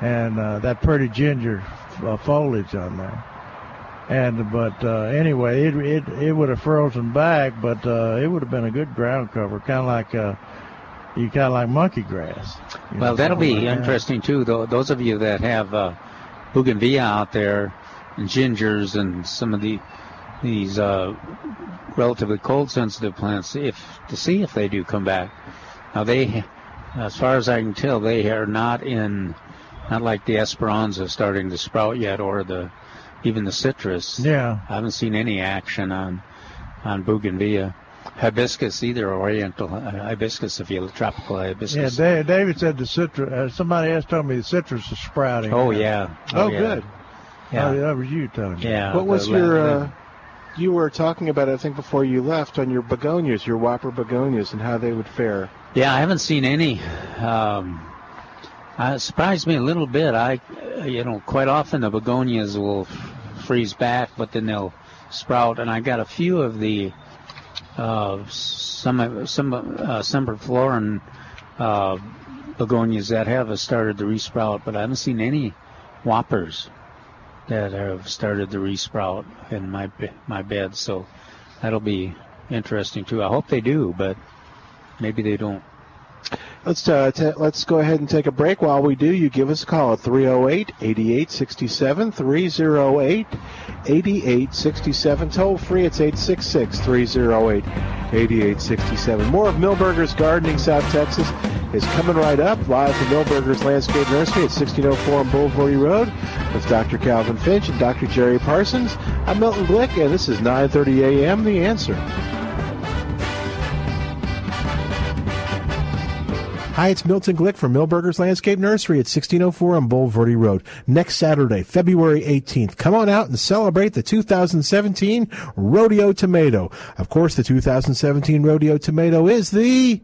and uh, that pretty ginger uh, foliage on there. And but uh, anyway, it it it would have frozen back, but uh, it would have been a good ground cover, kind of like uh, you kind of like monkey grass. Well, know, that'll be like that. interesting too. Though those of you that have uh, bougainvillea out there, and gingers, and some of the these uh, relatively cold sensitive plants, if to see if they do come back. Now they, as far as I can tell, they are not in, not like the Esperanza starting to sprout yet, or the even the citrus. Yeah. I haven't seen any action on on bougainvillea. Hibiscus either, oriental uh, hibiscus, if you look, tropical Yeah, hibiscus. Da- David said the citrus. Uh, somebody else told me the citrus is sprouting. Oh, now. yeah. Oh, Oh, yeah. good. Yeah. Oh, that was you telling me. Yeah. What was your? Uh, you were talking about, I think, before you left on your begonias, your whopper begonias, and how they would fare. Yeah, I haven't seen any. Um, uh, it surprised me a little bit. I, you know, quite often the begonias will f- freeze back, but then they'll sprout. And I got a few of the uh, some some uh, semperflorens uh, begonias that have started to resprout, but I haven't seen any whoppers that have started to resprout in my my bed. So that'll be interesting too. I hope they do, but maybe they don't. Let's uh, t- let's go ahead and take a break. While we do, you give us a call at 308-8867, 308-8867. Toll free, it's 866-308-8867. More of Milberger's Gardening South Texas is coming right up, live from Milberger's Landscape Nursery at 1604 on Bulverde Road with Dr. Calvin Finch and Dr. Jerry Parsons. I'm Milton Glick, and this is 9.30 a.m. The Answer. Hi, it's Milton Glick from Milberger's Landscape Nursery at 1604 on Bulverde Road. Next Saturday, February 18th. Come on out and celebrate the 2017 Rodeo Tomato. Of course, the 2017 Rodeo Tomato is the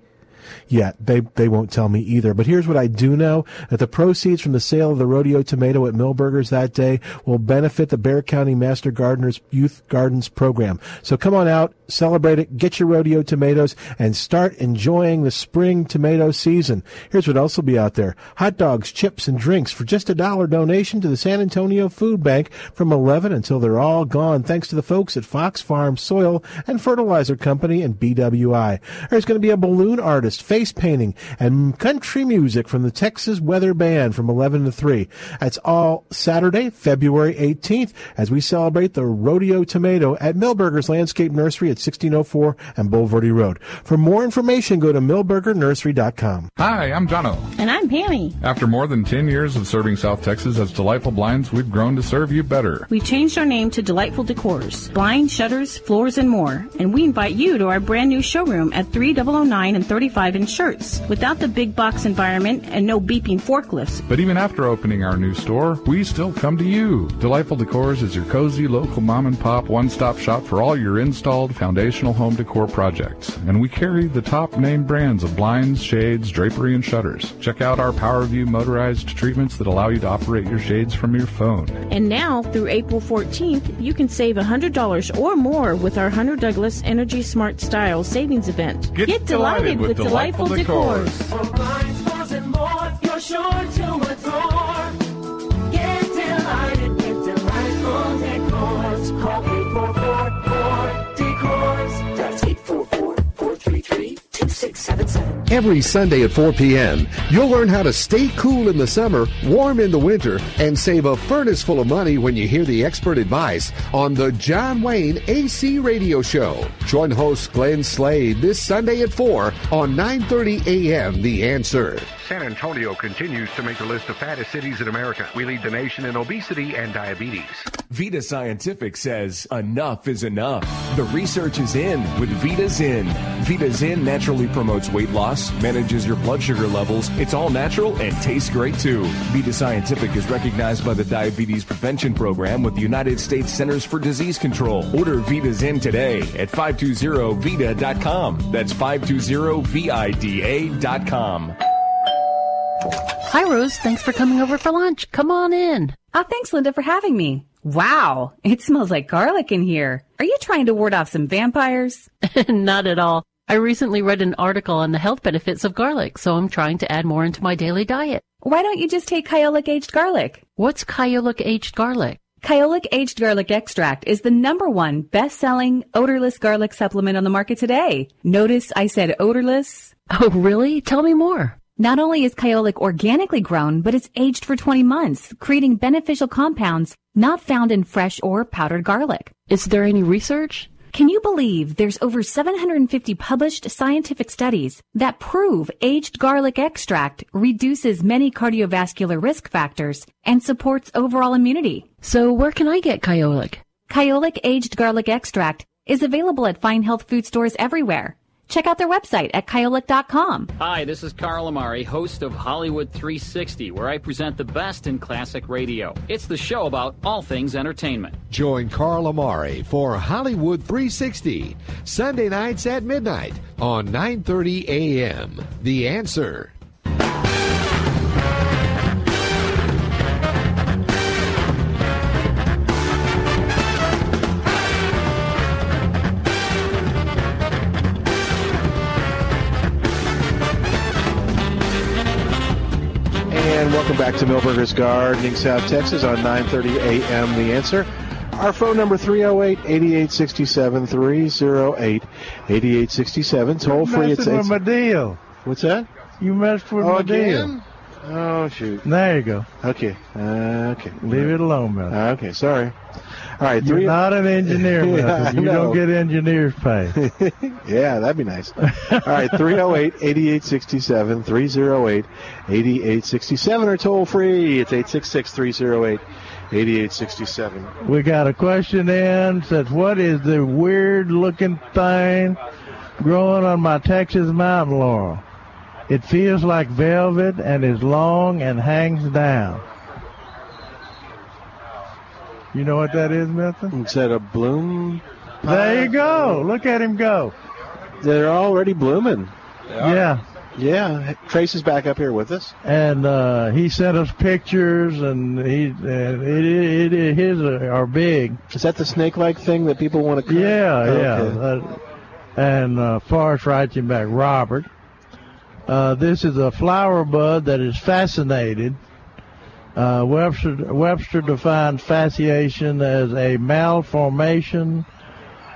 yeah, they they won't tell me either. But here's what I do know: that the proceeds from the sale of the rodeo tomato at Milberger's that day will benefit the Bexar County Master Gardeners Youth Gardens program. So come on out, celebrate it, get your rodeo tomatoes, and start enjoying the spring tomato season. Here's what else will be out there: hot dogs, chips, and drinks for just a dollar donation to the San Antonio Food Bank from 11 until they're all gone. Thanks to the folks at Fox Farm Soil and Fertilizer Company and BWI. There's going to be a balloon artist, face painting, and country music from the Texas Weather Band from 11 to 3. That's all Saturday, February 18th, as we celebrate the Rodeo Tomato at Milberger's Landscape Nursery at 1604 and Bulverde Road. For more information, go to milbergernursery.com. Hi, I'm Jono. And I'm Pammy. After more than 10 years of serving South Texas as Delightful Blinds, we've grown to serve you better. We've changed our name to Delightful Decors, blinds, shutters, floors, and more. And we invite you to our brand new showroom at 3009 and 35 in Schertz. Without the big box environment and no beeping forklifts, But even after opening our new store, we still come to you. Delightful Decors is your cozy local mom and pop one-stop shop for all your installed foundational home decor projects. And we carry the top name brands of blinds, shades, drapery, and shutters. Check out our PowerView motorized treatments that allow you to operate your shades from your phone. And now, through April 14th, you can save $100 or more with our Hunter Douglas Energy Smart Style Savings Event. Get delighted with Delightful Decors. For blinds, doors, and more, you're sure to adore. Get delighted with delightful decors. Call 844 Decors. That's 844-433-2677. Every Sunday at 4 p.m., you'll learn how to stay cool in the summer, warm in the winter, and save a furnace full of money when you hear the expert advice on the John Wayne AC Radio Show. Join host Glenn Slade this Sunday at 4 on 9:30 a.m. The Answer. San Antonio continues to make the list of fattest cities in America. We lead the nation in obesity and diabetes. Vita Scientific says enough is enough. The research is in with Vita Zin. Vita Zin naturally promotes weight loss, manages your blood sugar levels. It's all natural and tastes great too. Vita Scientific is recognized by the Diabetes Prevention Program with the United States Centers for Disease Control. Order Vita Zin today at 520vita.com. That's 520vida.com. Hi, Rose. Thanks for coming over for lunch. Come on in. Oh, thanks, Linda, for having me. Wow, it smells like garlic in here. Are you trying to ward off some vampires? Not at all. I recently read an article on the health benefits of garlic, so I'm trying to add more into my daily diet. Why don't you just take Kyolic aged garlic? What's Kyolic aged garlic? Kyolic aged garlic extract is the number one best-selling odorless garlic supplement on the market today. Notice I said odorless. Oh, really? Tell me more. Not only is Kyolic organically grown, but it's aged for 20 months, creating beneficial compounds not found in fresh or powdered garlic. Is there any research? Can you believe there's over 750 published scientific studies that prove aged garlic extract reduces many cardiovascular risk factors and supports overall immunity? So where can I get Kyolic? Kyolic aged garlic extract is available at fine health food stores everywhere. Check out their website at kyolic.com. Hi, this is Carl Amari, host of Hollywood 360, where I present the best in classic radio. It's the show about all things entertainment. Join Carl Amari for Hollywood 360, Sunday nights at midnight on 9:30 a.m. The Answer. Back to Milberger's Gardening, South Texas on 9:30 a.m. The Answer. Our phone number 308-8867 308-8867 toll free. It's, it's my deal. What's that? You messed with Oh, my deal. Oh shoot. There you go. Okay. Uh, okay. Leave it alone, man. Okay. Sorry. All right. You're three- not an engineer, Yeah, You don't get engineer's pay. yeah, that'd be nice. All right, 308-8867, 308-8867 or toll free. It's 866-308-8867. We got a question in. Says, what is the weird looking thing growing on my Texas mountain laurel? It feels like velvet and is long and hangs down. You know what that is, Milton? Is that a bloom? There you go. Look at him go. They're already blooming. Yeah. Yeah. Trace is back up here with us. And uh, he sent us pictures, and he and it, it, it his are big. Is that the snake-like thing that people want to? Cut? Yeah, Okay. yeah. That- and uh, Forrest writes him back, Robert. Uh, this is a flower bud that is fasciated. Uh, Webster, Webster defines fasciation as a malformation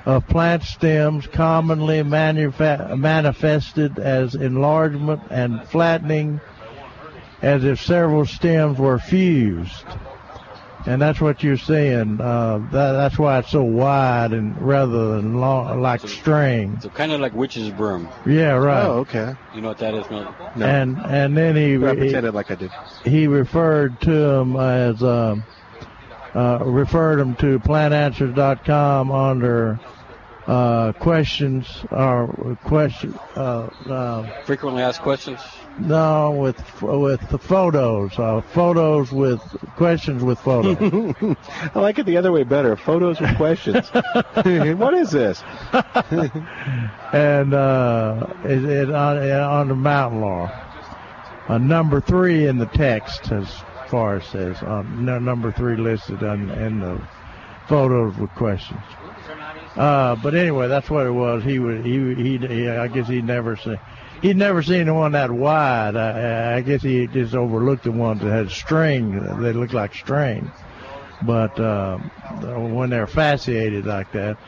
of plant stems commonly manufa- manifested as enlargement and flattening as if several stems were fused. And that's what you're seeing. Uh, that, that's why it's so wide and rather than long, like string. So kind of like witch's broom. Yeah, right. Oh, okay. You know what that is, Milton? And and then he I he, like I did. he referred to them as um, uh, referred them to plantanswers.com under uh, questions or question uh, uh, Frequently asked questions. No with with the photos uh, photos with questions with photos. I like it the other way better. Photos with questions. what is this? and uh, it, it on, on the mountain law. Uh, number three in the text, as far as says, um, no, number three listed on, in the photos with questions. Uh, but anyway, that's what it was. He would, he, he, he I guess he never seen, he'd never seen one that wide. I, I guess he just overlooked the ones that had string. They looked like string. But uh, when they're fasciated like that,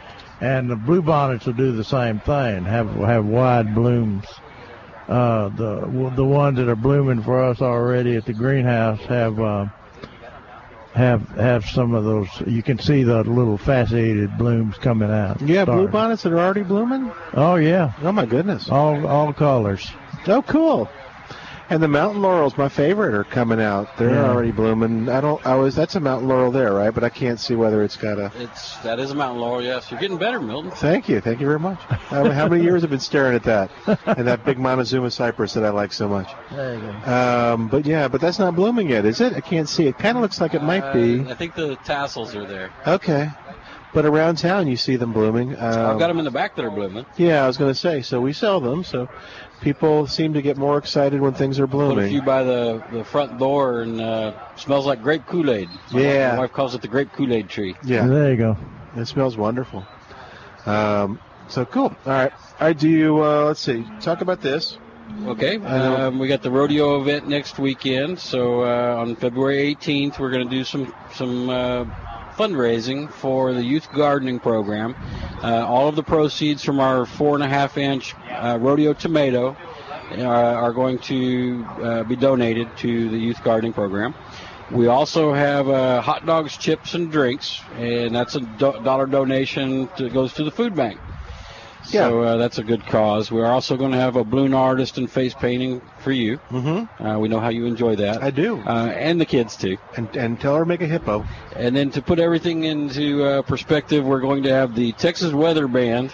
and the bluebonnets will do the same thing. Have have wide blooms. Uh, the the ones that are blooming for us already at the greenhouse have uh, have have some of those. You can see the little fasciated blooms coming out. Yeah, starting. bluebonnets that are already blooming. Oh yeah. Oh my goodness. All all colors. Oh, cool. And the mountain laurels, my favorite, are coming out. They're Yeah. already blooming. I don't. I was. That's a mountain laurel there, right? But I can't see whether it's got a. It's that is a mountain laurel. Yes, you're getting better, Milton. Thank you. Thank you very much. How, how many years have I been staring at that and that big Montezuma cypress that I like so much? There you go. Um, but yeah, but that's not blooming yet, is it? I can't see. It kind of looks like it might be. Uh, I think the tassels are there. Okay. But around town, you see them blooming. Um, I've got them in the back that are blooming. Yeah, I was going to say. So we sell them. So people seem to get more excited when things are Put a blooming. few by the, the front door and uh, smells like grape Kool Aid. Yeah. my wife calls it the grape Kool Aid tree. Yeah. There you go. It smells wonderful. Um, so cool. All right, I Do? Uh, let's see. Talk about this. Okay, um, we got the rodeo event next weekend. So uh, on February 18th, we're going to do some some uh, fundraising for the youth gardening program. Uh, all of the proceeds from our four and a half inch uh, rodeo tomato uh, are going to uh, be donated to the youth gardening program. We also have uh, hot dogs, chips, and drinks, and that's a do- dollar donation that goes to the food bank. So uh, that's a good cause. We're also going to have a balloon artist and face painting for you. Mm-hmm. Uh, we know how you enjoy that. I do. Uh, and the kids too. And, and tell her to make a hippo. And then to put everything into uh, perspective, we're going to have the Texas Weather Band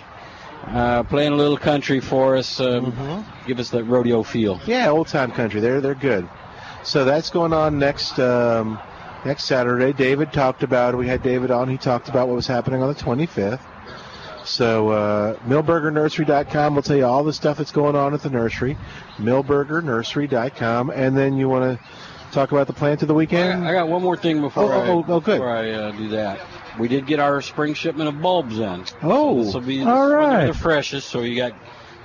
uh, playing a little country for us. Um, Mm-hmm. Give us that rodeo feel. Yeah, old time country. They're they're good. So that's going on next um, next Saturday. David talked about. We had David on. He talked about what was happening on the 25th. So uh, milbergernursery.com will tell you all the stuff that's going on at the nursery. Milbergernursery.com, and then you want to talk about the plant of the weekend. I got one more thing before Oh, I, oh, oh, good. before I uh, do that. We did get our spring shipment of bulbs in. Oh, this will be all this is when they're right. the freshest. So you got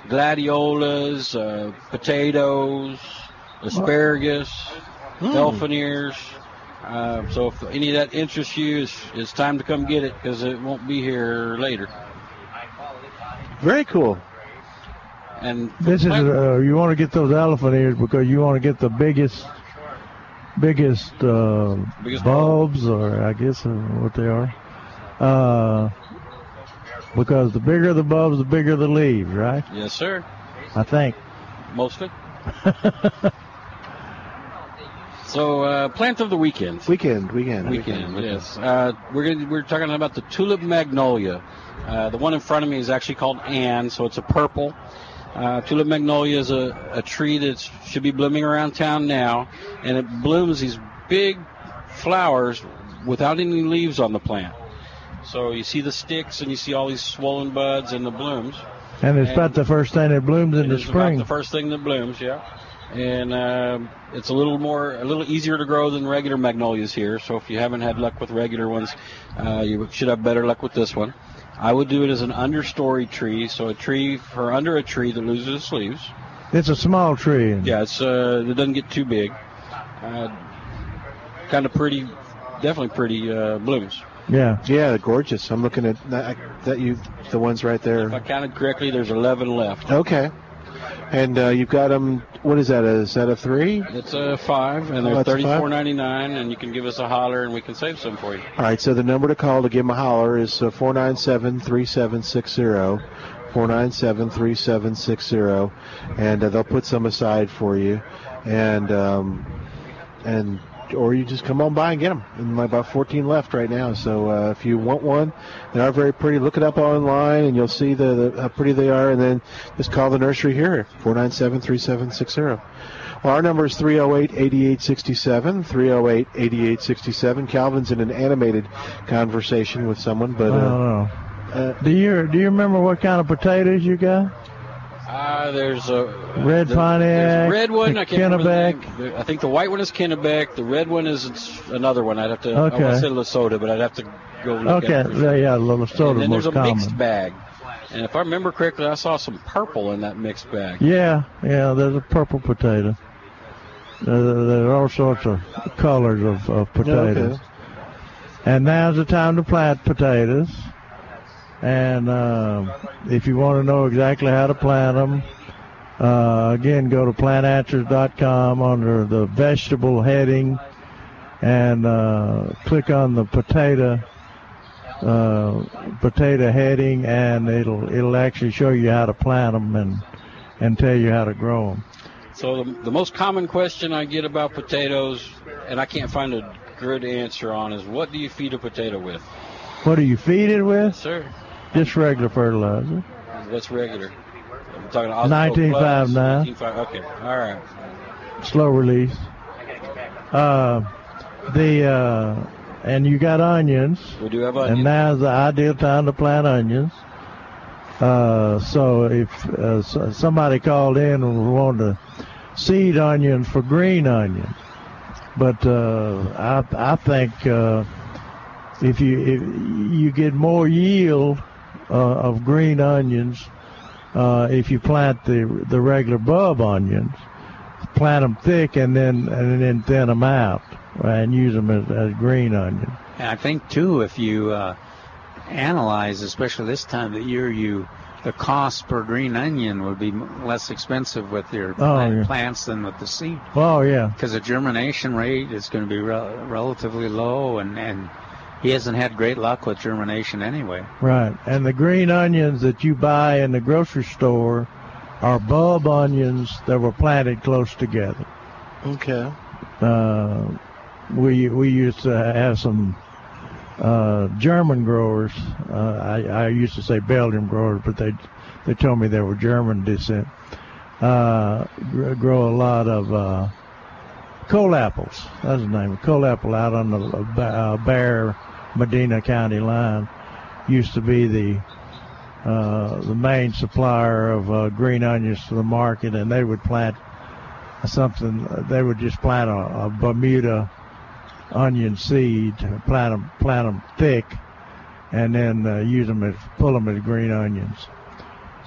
gladiolas, uh, potatoes, asparagus, ears. Uh, so if any of that interests you, it's, it's time to come get it because it won't be here later. Very cool. And This is uh, you want to get those elephant ears because you want to get the biggest, biggest, uh, Biggest bulbs, or I guess uh, what they are. Uh, because the bigger the bulbs, the bigger the leaves, right? yes, sir. I think. Mostly. So, uh, plant of the weekend. Weekend, weekend, weekend. yes. Uh, we're gonna, we're talking about the tulip magnolia. Uh, the one in front of me is actually called Anne, so it's a purple. Uh, tulip magnolia is a, a tree that should be blooming around town now, and it blooms these big flowers without any leaves on the plant. So you see the sticks and you see all these swollen buds and the blooms. And it's about the first thing that blooms in the spring. the first thing that blooms, yeah. And um, it's a little more, a little easier to grow than regular magnolias here. So if you haven't had luck with regular ones, uh, you should have better luck with this one. I would do it as an understory tree, so a tree for under a tree that loses its leaves. It's a small tree. Yeah, it's uh, it doesn't get too big. Uh, kind of pretty, definitely pretty uh, blooms. Yeah. Yeah, they're gorgeous. I'm looking at that, that you, the ones right there. If I counted correctly, there's 11 left. Okay. And uh, you've got them. What is that? Is that a three? It's a five, and Oh, they're five? thirty-four ninety-nine, and you can give us a holler, and we can save some for you. All right. So the number to call to give them a holler is uh, four nine seven three seven six zero. 497-3760 and uh, they'll put some aside for you and um, and or you just come on by and get them and about 14 left right now so uh, if you want one they are very pretty look it up online and you'll see the, the how pretty they are and then just call the nursery here 497-3760 well, our number is 308-8867, 308-8867. Calvin's in an animated conversation with someone, but I uh, don't know. do you do you remember what kind of potatoes you got? Uh, there's a Red there- Pontiac, red one. I can't remember the Kennebec. name. I think the white one is Kennebec. The red one is another one. I'd have to. I Okay. want to say La Soda, but I'd have to go look Okay, at it. for yeah, yeah, little And then there's a common. mixed bag. And if I remember correctly, I saw some purple in that mixed bag. Yeah, yeah, there's a purple potato. There, there are all sorts of colors of, of potatoes. Okay. And now's the time to plant potatoes. And um, if you want to know exactly how to plant them, uh, again, go to plantanswers.com under the vegetable heading and uh, click on the potato uh, potato heading, and it'll it'll actually show you how to plant them and and tell you how to grow them. So the, the most common question I get about potatoes, and I can't find a good answer on, is what do you feed a potato with? What do you feed it with? Sir, Just regular fertilizer. what's regular? I'm talking Osmo 1959. Plus, 1959. Okay, all right. slow release. Uh, the uh, and you got onions. We do have onions. And now's the ideal time to plant onions. Uh, so if uh, somebody called in and wanted to seed onions for green onions, but uh, I I think uh, if you if you get more yield uh, of green onions uh, if you plant the the regular bulb onions, plant them thick and then and then thin them out and use them as, as green onions. And I think too, if you uh, analyze, especially this time of the year, you the cost per green onion would be less expensive with your Oh, plant- yeah. plants than with the seed. Oh yeah, Because the germination rate is going to be rel- relatively low, and, and he hasn't had great luck with germination anyway. right. And the green onions that you buy in the grocery store are bulb onions that were planted close together. Okay. Uh, we we used to have some uh, German growers. Uh, I, I used to say Belgian growers, but they they told me they were German descent. Uh, gr- grow a lot of uh, coal apples. That's the name. Coal apple out on the uh, Ba- uh, Bexar Medina County line used to be the uh, the main supplier of uh, green onions to the market, and they would plant something. They would just plant a, a Bermuda onion seed, plant them, plant them thick, and then uh, use them as pull them as green onions.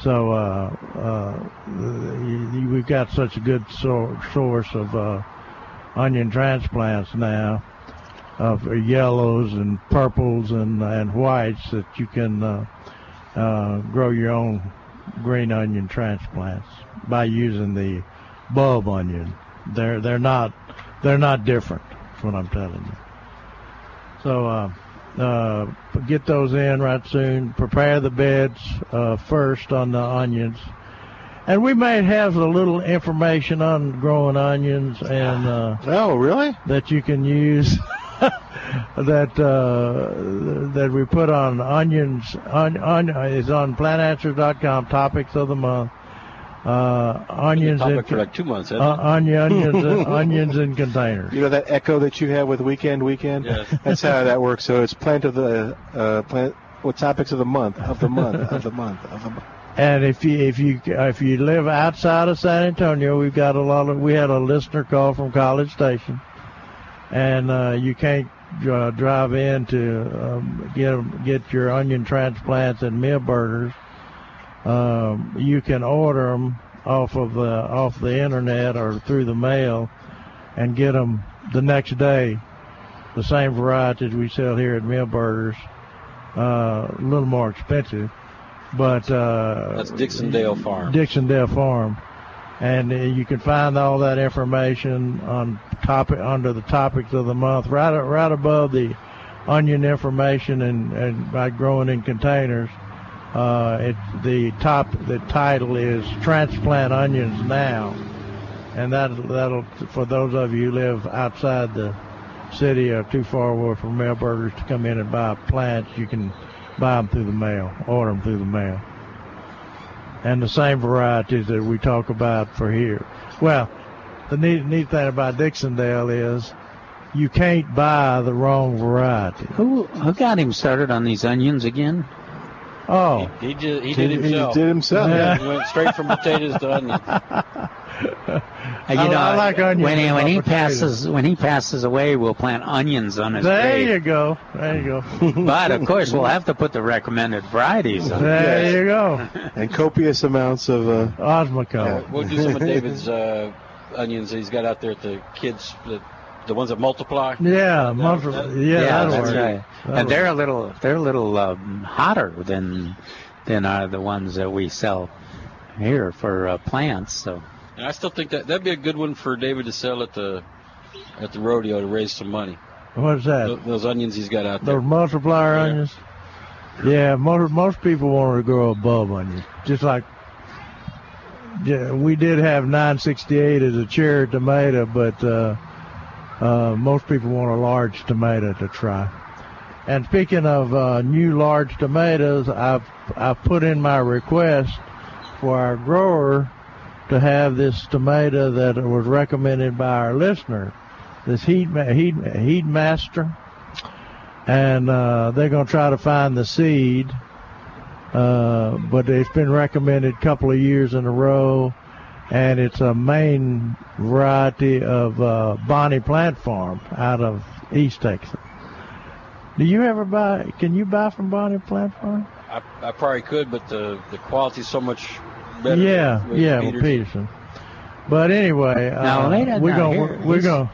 So uh, uh, we've got such a good sor- source of uh, onion transplants now of yellows and purples and and whites that you can uh, uh, grow your own green onion transplants by using the bulb onion. They're they're not they're not different. That's what I'm telling you. So uh, uh, get those in right soon. Prepare the beds uh, first on the onions. And we may have a little information on growing onions and uh, oh really that you can use that uh, that we put on onions on, on is on plantanswers.com topics of the month uh, onions Topic in, for like two months, uh, hasn't onion, onions in- onions in containers You know that echo that you have with weekend weekend. Yes. That's how that works. So it's plant of the uh, plant. What topics of the month? Of the month. of the month. Of the month. And if you if you if you live outside of San Antonio, we've got a lot of. We had a listener call from College Station, and uh, you can't uh, drive in to um, get get your onion transplants and Milberger's. Um, you can order them off of the off the internet or through the mail, and get them the next day. The same varieties we sell here at Milberger's, uh, a little more expensive, but uh, That's Dixondale Farm. Dixondale Farm, and uh, you can find all that information on topic under the topics of the month, right right above the onion information and, and by growing in containers. Uh, it the top the title is transplant onions now, and that that'll for those of you who live outside the city or too far away from mail to come in and buy plants, you can buy them through the mail, order them through the mail and the same varieties that we talk about for here. Well, the neat, neat thing about Dixondale is you can't buy the wrong variety. Who who got him started on these onions again? Oh, He just he He- did he himself. did himself. Yeah, Yeah. he went straight from potatoes to onions. And, I- you know, I like onions when he, when he passes when he passes away, we'll plant onions on his there grave. you go. There you go. But of course, we'll have to put the recommended varieties on. There it. you go. And copious amounts of uh, Osmocote. We'll do some of David's uh, onions that he's got out there at the kids, the, the ones that multiply. Yeah, multi- yeah, that'll that's work. right. That'll and they're a little they're a little um, hotter than than are the ones that we sell here for uh, plants. So And I still think that that'd be a good one for David to sell at the at the rodeo to raise some money. What's that? Th- Those onions he's got out there. Those multiplier onions. Yeah, most most people want to grow a bulb onion, just like yeah, we did have 968 as a cherry tomato, but uh, uh, most people want a large tomato to try. And speaking of uh, new large tomatoes, I've I've put in my request for our grower to have this tomato that was recommended by our listener, this heat heat heat master, and uh, they're going to try to find the seed. Uh, but it's been recommended a couple of years in a row, and it's a main variety of uh, Bonnie Plant Farm out of East Texas. Do you ever buy? Can you buy from Bonnie Plant Farm? I, I probably could, but the the quality is so much better. yeah, with yeah, Peterson. Peterson. But anyway, Now, uh, wait we're now, going. here, We're going.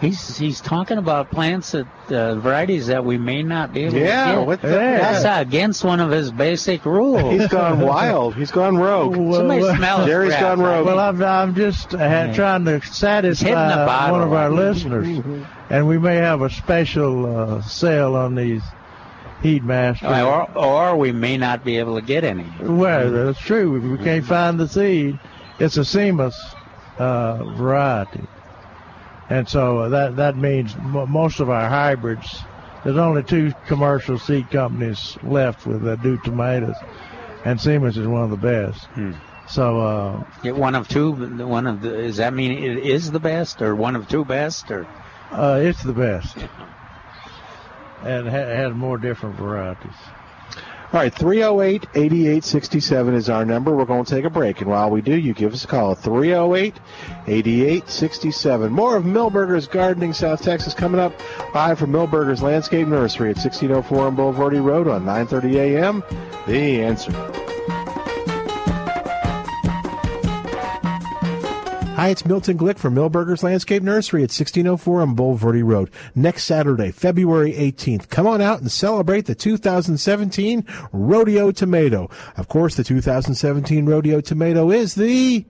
He's he's talking about plants that uh, varieties that we may not be able Yeah, to get. what the- That's Yeah. against one of his basic rules. He's gone wild. He's gone rogue. Somebody smell his Jerry's breath. gone rogue. Well, I'm, I'm just uh, Yeah. trying to satisfy one of our listeners, and we may have a special uh, sale on these heat masters. or, or we may not be able to get any. Well, that's true. If we can't find the seed. It's a Seminis uh, variety, and so that that means m- most of our hybrids. There's only two commercial seed companies left with that do tomatoes, and Seminis is one of the best. So uh, Yeah, one of two. One of the. Does that mean it is the best, or one of two best, or? uh, it's the best, and ha- has more different varieties. All right, 308 8867 is our number. We're going to take a break. And while we do, you give us a call 308 8867. More of Milberger's Gardening South Texas coming up live from Milberger's Landscape Nursery at 1604 on Bulverde Road on 9:30 a.m. The answer. Hi, it's Milton Glick from Milberger's Landscape Nursery at 1604 on Bulverde Road. Next Saturday, February 18th. Come on out and celebrate the 2017 Rodeo Tomato. Of course, the 2017 Rodeo Tomato is the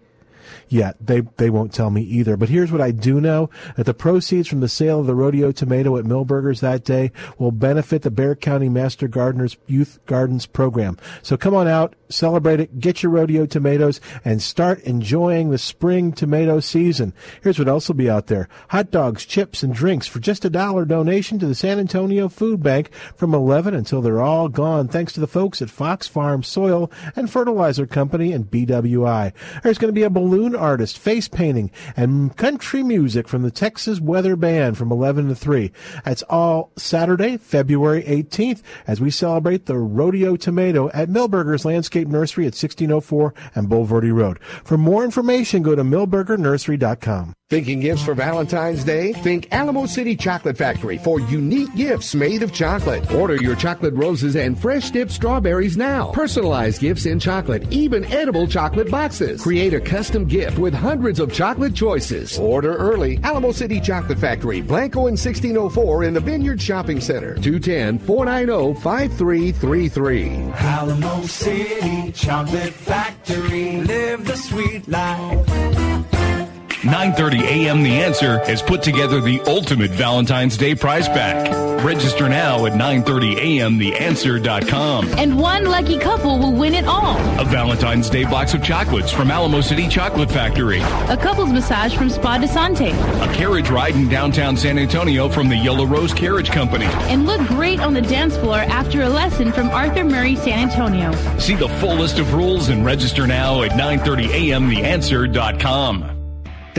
yeah, they they won't tell me either. But here's what I do know: that the proceeds from the sale of the rodeo tomato at Milberger's that day will benefit the Bexar County Master Gardeners Youth Gardens program. So come on out, celebrate it, get your rodeo tomatoes, and start enjoying the spring tomato season. Here's what else will be out there: hot dogs, chips, and drinks for just a dollar donation to the San Antonio Food Bank from 11 until they're all gone. Thanks to the folks at Fox Farm Soil and Fertilizer Company and BWI. There's going to be a balloon artist, face painting, and country music from the Texas Weather Band from 11 to 3. That's all Saturday, February 18th, as we celebrate the Rodeo Tomato at Milberger's Landscape Nursery at 1604 and Bulverde Road. For more information, go to milbergernursery.com. Thinking gifts for Valentine's Day? Think Alamo City Chocolate Factory for unique gifts made of chocolate. Order your chocolate roses and fresh dipped strawberries now. Personalized gifts in chocolate, even edible chocolate boxes. Create a custom gift with hundreds of chocolate choices. Order early. Alamo City Chocolate Factory, Blanco and 1604 in the Vineyard Shopping Center. 210 490 5333. Alamo City Chocolate Factory. Live the sweet life. 9:30 a.m. The Answer has put together the ultimate Valentine's Day prize pack. Register now at 9:30 a.m. TheAnswer.com. And one lucky couple will win it all. A Valentine's Day box of chocolates from Alamo City Chocolate Factory. A couple's massage from Spa de Sante. A carriage ride in downtown San Antonio from the Yellow Rose Carriage Company. And look great on the dance floor after a lesson from Arthur Murray San Antonio. See the full list of rules and register now at 9:30 a.m. TheAnswer.com.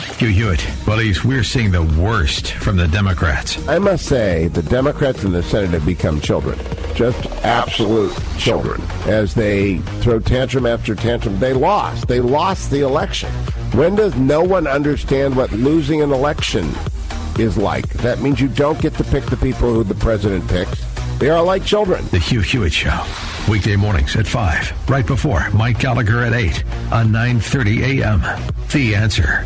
Hugh Hewitt. Buddies, we're seeing the worst from the Democrats. I must say, the Democrats in the Senate have become children. Just absolute children. As they throw tantrum after tantrum, they lost. They lost the election. When does no one understand what losing an election is like? That means you don't get to pick the people who the president picks. They are like children. The Hugh Hewitt Show. Weekday mornings at 5, right before Mike Gallagher at 8 on 9:30 a.m. The Answer.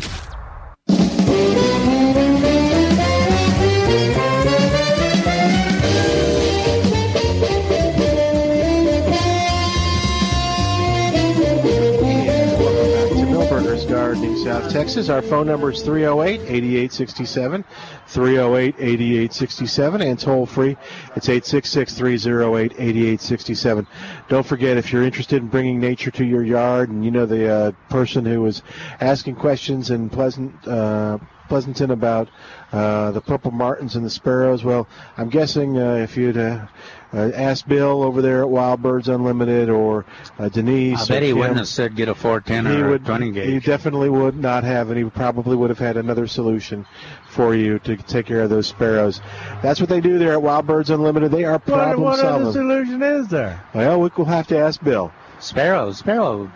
Texas. Our phone number is 308 8867. 308 8867. And toll free, it's 866 308 8867. Don't forget, if you're interested in bringing nature to your yard, and you know the uh, person who was asking questions in Pleasant, uh, Pleasanton about uh, the purple martins and the sparrows, well, I'm guessing uh, if you'd uh, uh, asked Bill over there at Wild Birds Unlimited or uh, Denise, I bet or he Kim, wouldn't have said get a 410 he or would, a 20 gauge. He definitely would not have, and he probably would have had another solution for you to take care of those sparrows. That's what they do there at Wild Birds Unlimited. They are problem What, problem what other solution is there? Well, we will have to ask Bill. Sparrow, sparrow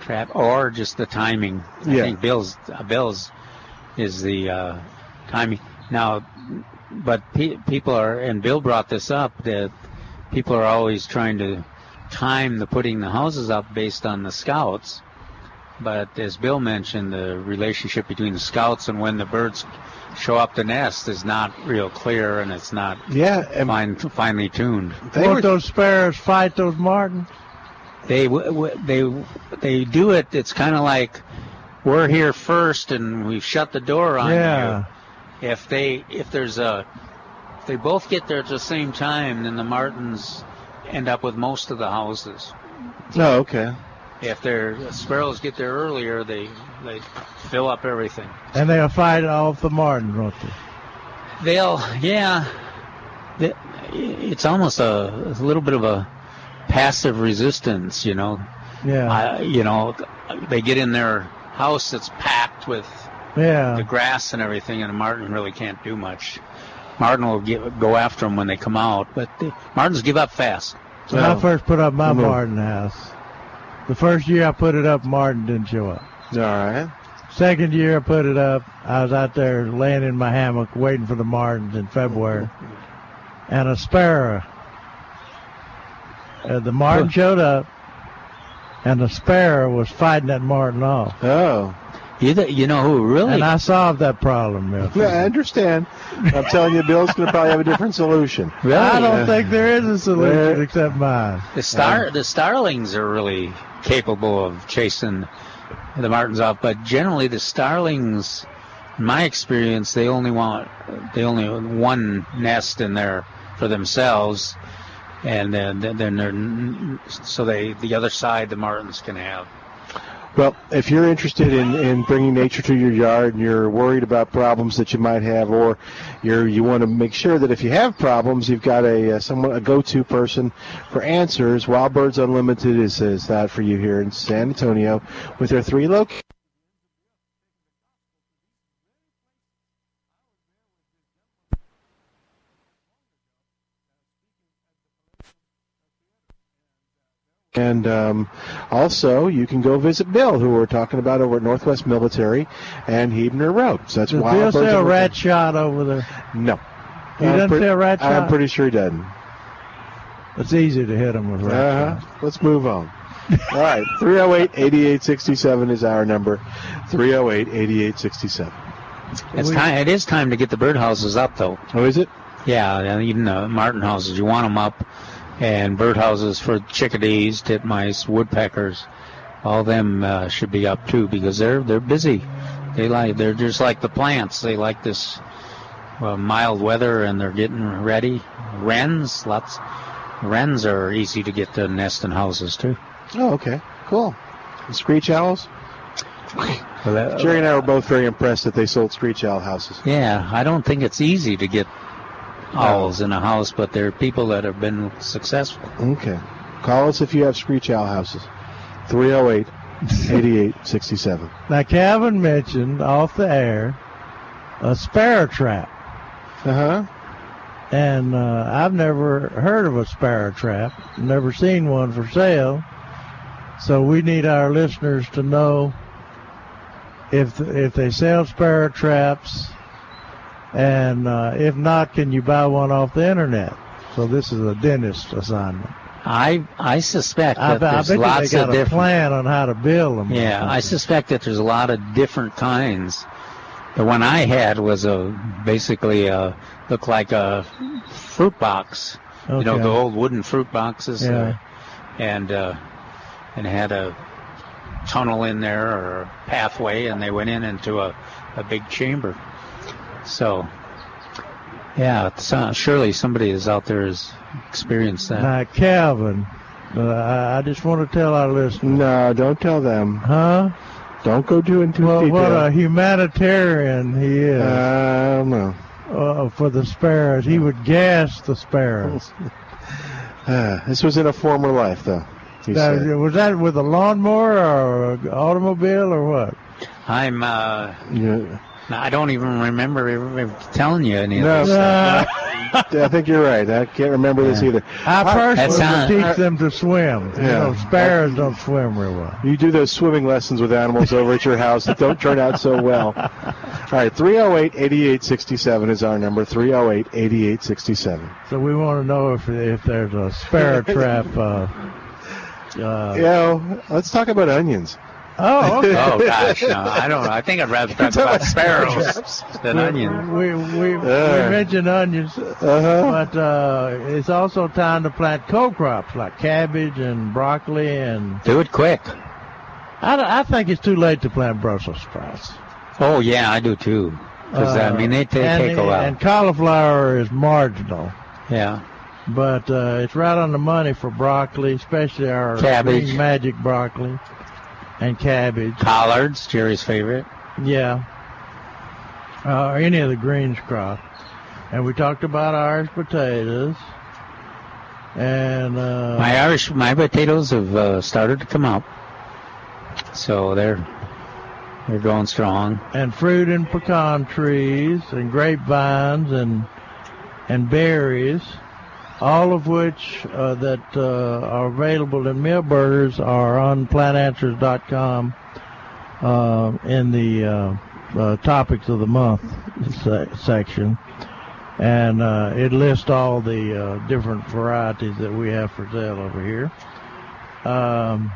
trap, or just the timing. I Yeah. think Bill's uh, Bill's is the uh, timing. Now, but pe- people are, and Bill brought this up that people are always trying to time the putting the houses up based on the scouts. But as Bill mentioned, the relationship between the scouts and when the birds show up to nest is not real clear, and it's not yeah fine, finely tuned. Won't those sparrows fight those martins? They w- w- they they do it. It's kind of like we're here first, and we've shut the door on Yeah. you. If they if there's a if they both get there at the same time, then the martins end up with most of the houses. Oh, okay. If their sparrows get there earlier, they they fill up everything. And they'll fight off the Martin, won't they? They'll, yeah. They- It's almost a, a little bit of a passive resistance, you know. Yeah. I, you know, they get in their house that's packed with Yeah. the grass and everything, and a Martin really can't do much. Martin will get, go after them when they come out, but the, Martins give up fast. When I first put up my Mhm. Martin house, the first year I put it up, Martin didn't show up. All right. Second year I put it up, I was out there laying in my hammock waiting for the Martins in February, and a sparrow. Uh, the Martin showed up, and the sparrow was fighting that Martin off. Oh. You, you know who really? And I solved that problem, Milton. Yeah, I understand. I'm telling you, Bill's going to probably have a different solution. Really? I don't Yeah. think there is a solution except mine. The star, the starlings are really capable of chasing the martins off, but generally the starlings, in my experience, they only want they only want one nest in there for themselves, and then then they're so they the other side the martins can have. Well, if you're interested in, in bringing nature to your yard and you're worried about problems that you might have, or you're, you want to make sure that if you have problems, you've got a uh, someone a go-to person for answers. Wild Birds Unlimited is, is that for you here in San Antonio with their three locations. And um, also, you can go visit Bill, who we're talking about over at Northwest Military and Huebner Road. So that's Does Wild Bill Birds sell Unlimited. rat shot over there? No. He I'm doesn't pre- sell rat I'm pretty sure he doesn't. It's easy to hit him with rat Uh-huh. Let's move on. All right. 308 8867 is our number. 308 8867. It's time. It is time to get the birdhouses up, though. Oh, is it? Yeah, and even the martin houses. You want them up, and birdhouses for chickadees, titmice, woodpeckers. All them uh, should be up too because they're they're busy. They like they're just like the plants. They like this uh, mild weather, and they're getting ready. Wrens, lots. Wrens are easy to get to nest in houses too. Oh, okay. Cool. And screech owls? Well, that- Jerry and I were both very impressed that they sold screech owl houses. Yeah, I don't think it's easy to get owls in a house, but there are people that have been successful. Okay. Call us if you have screech owl houses. 308 8867. Now, Calvin mentioned off the air a sparrow trap. Uh huh. And uh, I've never heard of a sparrow trap, never seen one for sale. So we need our listeners to know if if they sell sparrow traps, and uh, if not, can you buy one off the internet? So this is a dentist assignment. I I suspect I, that I there's bet lots they got of a different. plan on how to build them. Yeah, I suspect that there's a lot of different kinds. The one I had was a basically a looked like a fruit box. Okay. You know the old wooden fruit boxes. Yeah. Uh, and uh, and had a tunnel in there or a pathway, and they went in into a, a big chamber. So, yeah, it's, uh, surely somebody is out there has experienced that. Now, Calvin, uh, I, I just want to tell our listeners. No, don't tell them. Huh? Don't go too into Well, detail. what a humanitarian he is. Uh, no. Uh, for the sparrows, he would gas the sparrows. Uh, this was in a former life, though. He Now, was that with a lawnmower or an automobile or what? I'm. Uh, Yeah. I don't even remember telling you any of No, this. stuff. I think you're right. I can't remember this either. I personally That's would not- teach them to swim. You Yeah. know, sparrows don't swim real well. You do those swimming lessons with animals over at your house that don't turn out so well. All right, 308 8867 is our number 308 8867. So we want to know if if there's a sparrow trap. Uh, uh, You know, let's talk about onions. Oh, okay. Oh gosh, no, I don't. know. I think I'd rather talk about sparrows than onions. We we, we Uh. mentioned onions, Uh-huh. but uh, it's also time to plant cole crops like cabbage and broccoli, and Do it quick. I, I think it's too late to plant Brussels sprouts. Oh yeah, I do too. Because I Uh, mean, they, they and, take a while. And cauliflower is marginal, yeah. but uh, it's right on the money for broccoli, especially our Cabbage. magic broccoli and cabbage. Collards, Jerry's favorite. Yeah. Uh, or any of the greens crop. And we talked about Irish potatoes. And uh, My Irish, my potatoes have uh, started to come out, so they're they're going strong. and fruit and pecan trees and grapevines and and berries, all of which uh, that uh, are available in Milberger's are on plantanswers.com uh, in the uh, uh, topics of the month se- section. And uh, it lists all the uh, different varieties that we have for sale over here. Um,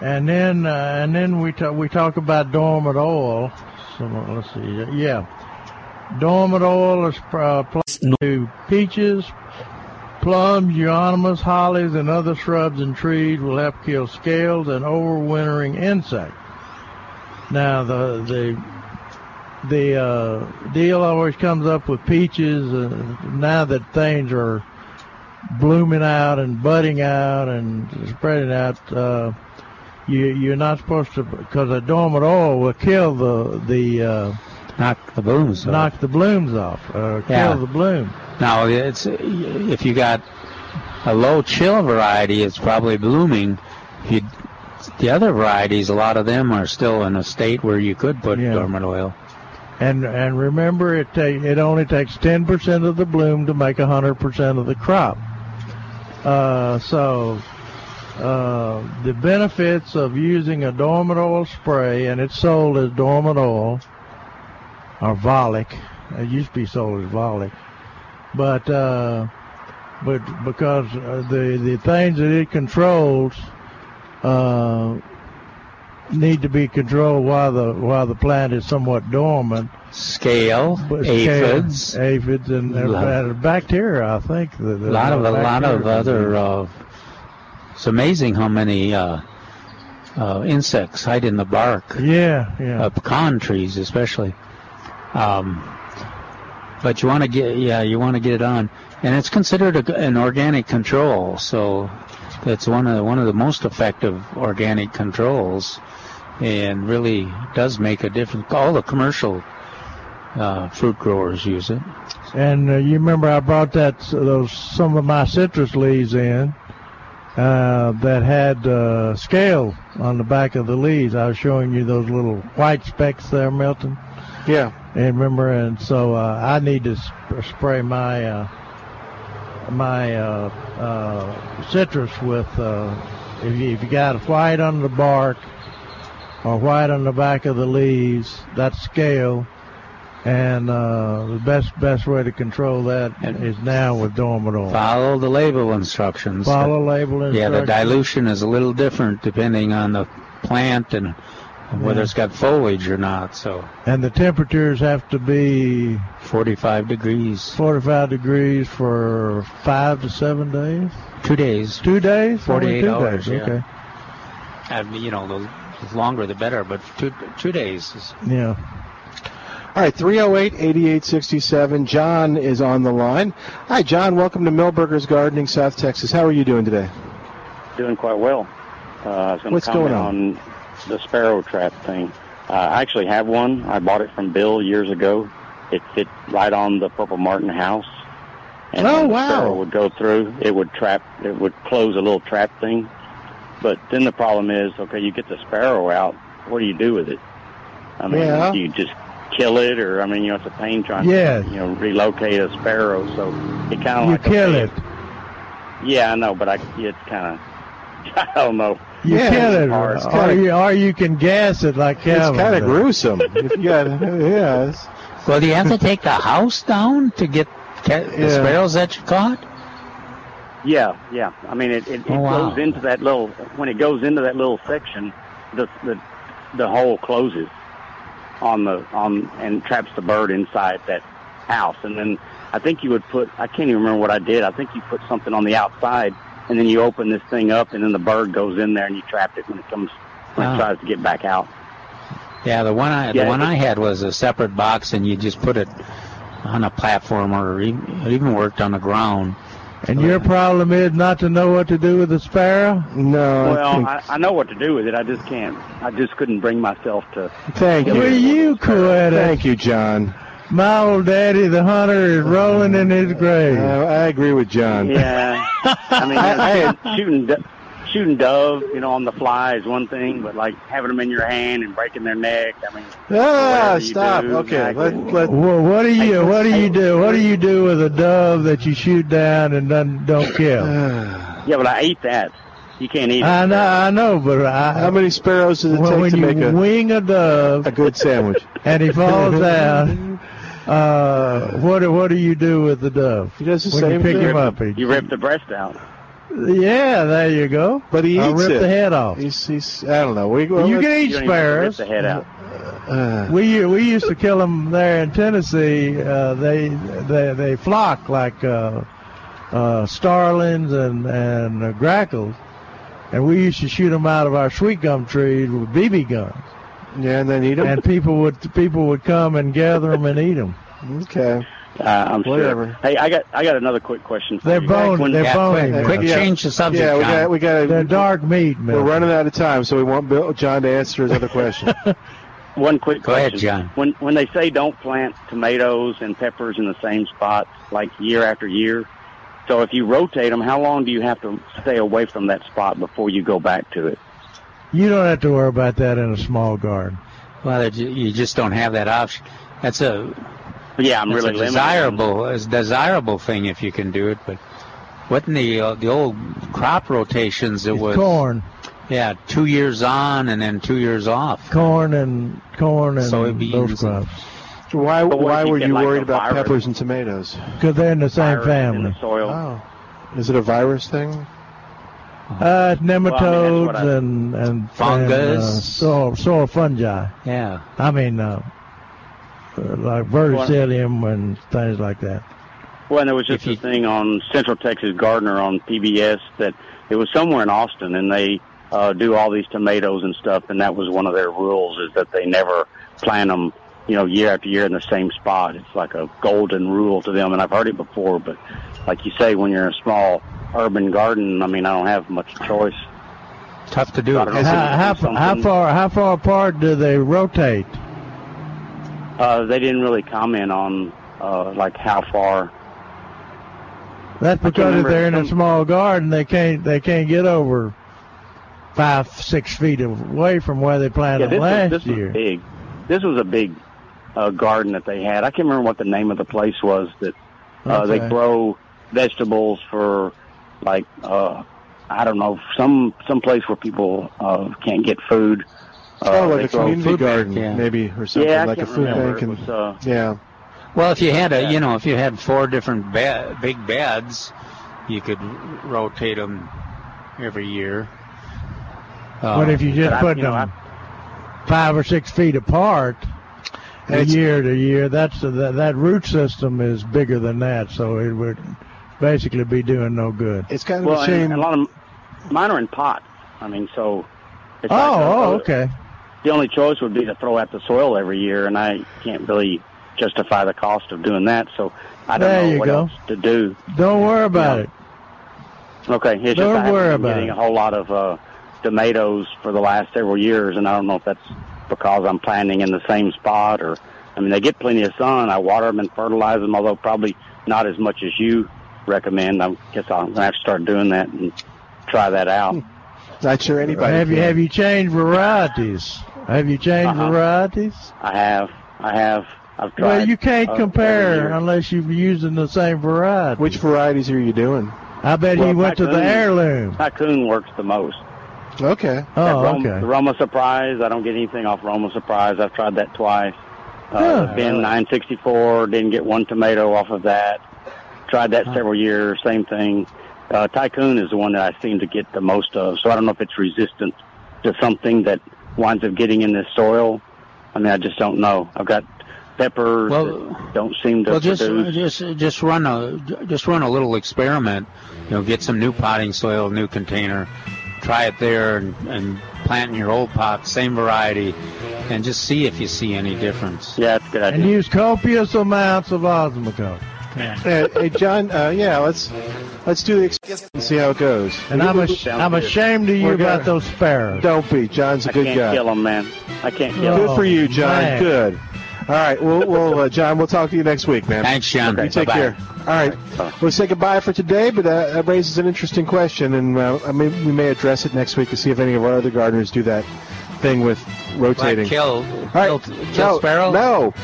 and then and then we talk we talk about dormant oil. So let's see, yeah, dormant oil is uh, to peaches, plums, euonymus, hollies, and other shrubs and trees. Will help kill scales and overwintering insects. Now the the the uh, deal always comes up with peaches. Uh, now that things are blooming out and budding out and spreading out, uh, you you're not supposed to because the dormant oil will kill the the uh, knock the blooms off. knock the blooms off, uh, kill Yeah. the bloom. Now, it's if you got a low chill variety, it's probably blooming. If you, the other varieties, a lot of them are still in a state where you could put Yeah. dormant oil. And and remember, it ta- it only takes ten percent of the bloom to make hundred percent of the crop. Uh, so uh, the benefits of using a dormant oil spray, and it's sold as dormant oil or Volck. It used to be sold as Volck, but uh, but because uh, the the things that it controls uh, need to be controlled while the while the plant is somewhat dormant. Scale, But aphids, scale, aphids, and, and, bacteria. I think a lot of a lot of other. Uh, it's amazing how many uh, uh, insects hide in the bark. Yeah, yeah. Uh, pecan trees, especially. Um, but you want to get, yeah, you want to get it on, and it's considered a, an organic control. So it's one of the, one of the most effective organic controls, and really does make a difference. All the commercial uh, fruit growers use it. And uh, you remember I brought that those some of my citrus leaves in uh, that had uh, scale on the back of the leaves. I was showing you those little white specks there, Milton. Yeah. And remember, and so uh, I need to sp- spray my uh, my uh, uh, citrus with uh, if you, if you got a white on the bark or white on the back of the leaves, that's scale. And uh, the best best way to control that is now with dormant oil. Follow the label instructions. Follow label instructions. Yeah, the dilution is a little different depending on the plant and whether it's got foliage or not. So And the temperatures have to be 45 degrees. 45 degrees for five to seven days. Two days. Two days. 48 two hours, Days. yeah. Okay. And, you know, the the longer the better, but two two days is Yeah. All right, 308 8867. John is on the line. Hi, John. Welcome to Milberger's Gardening, South Texas. How are you doing today? Doing quite well. Uh, I was going What's to comment going on? The sparrow trap thing. Uh, I actually have one. I bought it from Bill years ago. It fit right on the Purple Martin house. And Oh, when the wow. sparrow would go through, it would trap, it would close a little trap thing. But then the problem is, okay, you get the sparrow out. What do you do with it? I mean, Yeah. do you just kill it, or I mean, you know, it's a pain trying Yeah. to, you know, relocate a sparrow. So it kind of You like kill it. Yeah, I know, but I it's kind of I don't know. You It's kill it, hard. or you, or you can gas it like Calvin. It's kind of gruesome. if you got, yeah. it's- Well, do you have to take the house down to get ca- the Yeah. sparrows that you caught? Yeah, yeah. I mean, it, it, it Oh, wow. goes into that little when it goes into that little section, the the the hole closes on the on and traps the bird inside that house. And then I think you would put I can't even remember what I did. I think you put something on the outside, and then you open this thing up, and then the bird goes in there, and you trap it when it comes when Wow. it tries to get back out. Yeah, the one I Yeah, the one I had was a separate box, and you just put it on a platform, or even, even worked on the ground. And your problem is not to know what to do with the sparrow? No. well, I, I know what to do with it. I just can't. I just couldn't bring myself to. Thank you. Will you quit it? Thank you, John. My old daddy, the hunter, is rolling in his grave. Uh, I agree with John. Yeah, I mean, I- shooting, shooting, do- shooting dove, you know, on the fly is one thing, but like having them in your hand and breaking their neck, I mean, Ah, stop. do, Okay, like- let, let, Well, what do you what do you do? What do you do with a dove that you shoot down and don't, don't kill? yeah, but I ate that. You can't eat it. I know, I know, but I, how many sparrows does it when, take when to you make a, wing a dove a good sandwich? and he falls down, uh, what do- what do you do with the dove? He does the when you pick thing. him up. He, You rip the breast out. yeah, there you go. But he I'll eats rip it. the head off. He's, he's, I don't know. We, well, you let's- can eat You don't even have to rip sparrows. the head out. Uh, We we used to kill them there in Tennessee. Uh, they they they flock like uh, uh, starlings and and uh, grackles, and we used to shoot them out of our sweet gum trees with BB guns. Yeah, and then eat them. And people would people would come and gather them and eat them. okay. Uh, I'm Whatever. sure. Hey, I got I got another quick question for They're you. bone When- they're Yeah, bony. quick, quick. Yeah. change the subject, Yeah, we John. got we got. They're dark meat, man. We're running out of time, so we want Bill, John to answer his other question. One quick Go ahead, question. John. When when they say don't plant tomatoes and peppers in the same spot like year after year, so if you rotate them, how long do you have to stay away from that spot before you go back to it? You don't have to worry about that in a small garden. Well, you just don't have that option. That's a Yeah, I'm really a limited. desirable a desirable thing if you can do it. But what in the uh, the old crop rotations? It It's was corn, yeah, two years on and then two years off. corn and corn and Soybeans those and- crops why But why you were you like, worried about peppers and tomatoes? because they're in the same Virus in family. the soil. Oh, is it a virus thing? Uh, nematodes what I- and and Fungus. and, uh, soil, soil fungi. Yeah. I mean, uh, uh, like verticillium and things like that. Well, and there was just If you- a thing on Central Texas Gardener on PBS that it was somewhere in Austin, and they uh, do all these tomatoes and stuff, and that was one of their rules is that they never plant them, you know, year after year in the same spot. It's like a golden rule to them, and I've heard it before. But like you say, when you're in a small urban garden, I mean, I don't have much choice. Tough to do. I don't. How, how, how far how far apart do they rotate? Uh, they didn't really comment on uh, like how far. That's because if they're in a small garden, they can't they can't get over five six feet away from where they Yeah, planted this, last was, this year. was big. This was a big uh, garden that they had. I can't remember what the name of the place was that uh, they grow vegetables for like uh, I don't know some some place where people uh, can't get food. oh, they like a community garden, yeah. maybe, or something Yeah, like a food remember. bank. And, was, uh, yeah. Well, if you had a, you know, if you had four different be- big beds, you could rotate them every year. Uh, but if you just but I- put you know, them five or six feet apart, a year to year, that's that, that root system is bigger than that, so it would basically be doing no good. It's kind of well, and a lot of mine are in pots. I mean, so. It's Oh, like, oh, okay. The only choice would be to throw out the soil every year, and I can't really justify the cost of doing that. So I don't There know what go. else to do. Don't worry about it. Okay, it's just Don't I haven't worry been about getting it. a whole lot of uh, tomatoes for the last several years, and I don't know if that's because I'm planting in the same spot or. I mean, they get plenty of sun. I water them and fertilize them, although probably not as much as you recommend. I guess I'll I'm gonna have to start doing that and try that out. Not sure anybody. Have you have you changed varieties? Have you changed Uh-huh. varieties? I have, I have, I've tried. Well, you can't compare unless you're using the same variety. Which varieties are you doing? I bet he Well, went to the heirloom. Tycoon works the most. Okay. Oh, Roma, okay. The Roma Surprise, I don't get anything off Roma Surprise. I've tried that twice. Uh, Yeah. the Ben 964, didn't get one tomato off of that. Tried that several years, same thing. Uh, Tycoon is the one that I seem to get the most of, so I don't know if it's resistant to something that winds up getting in the soil. I mean, I just don't know. I've got peppers Well- that don't seem to well, just produce. just just run a just run a little experiment. You know, get some new potting soil, new container, try it there, and, and plant in your old pot, same variety, and just see if you see any difference. Yeah, that's a good And use copious amounts of osmocote. Hey, hey, John. Uh, yeah, let's let's do the experiment and see how it goes. And I'm ash- I'm ashamed of you We're about gonna- those sparrows. Don't be. John's a I good can't guy. kill them, man. I can't kill them. Good them. for you, John. man. Good. All right. Well, well, uh, John, we'll talk to you next week, man. Thanks, John. You take Bye-bye. care. All right. We'll say goodbye for today, but uh, that raises an interesting question, and uh, I mean, we may address it next week to see if any of our other gardeners do that thing with rotating. Like kill, All right. kill, kill no, sparrow. No.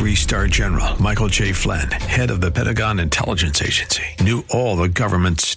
Three star general Michael J. Flynn, head of the Pentagon Intelligence Agency, knew all the government's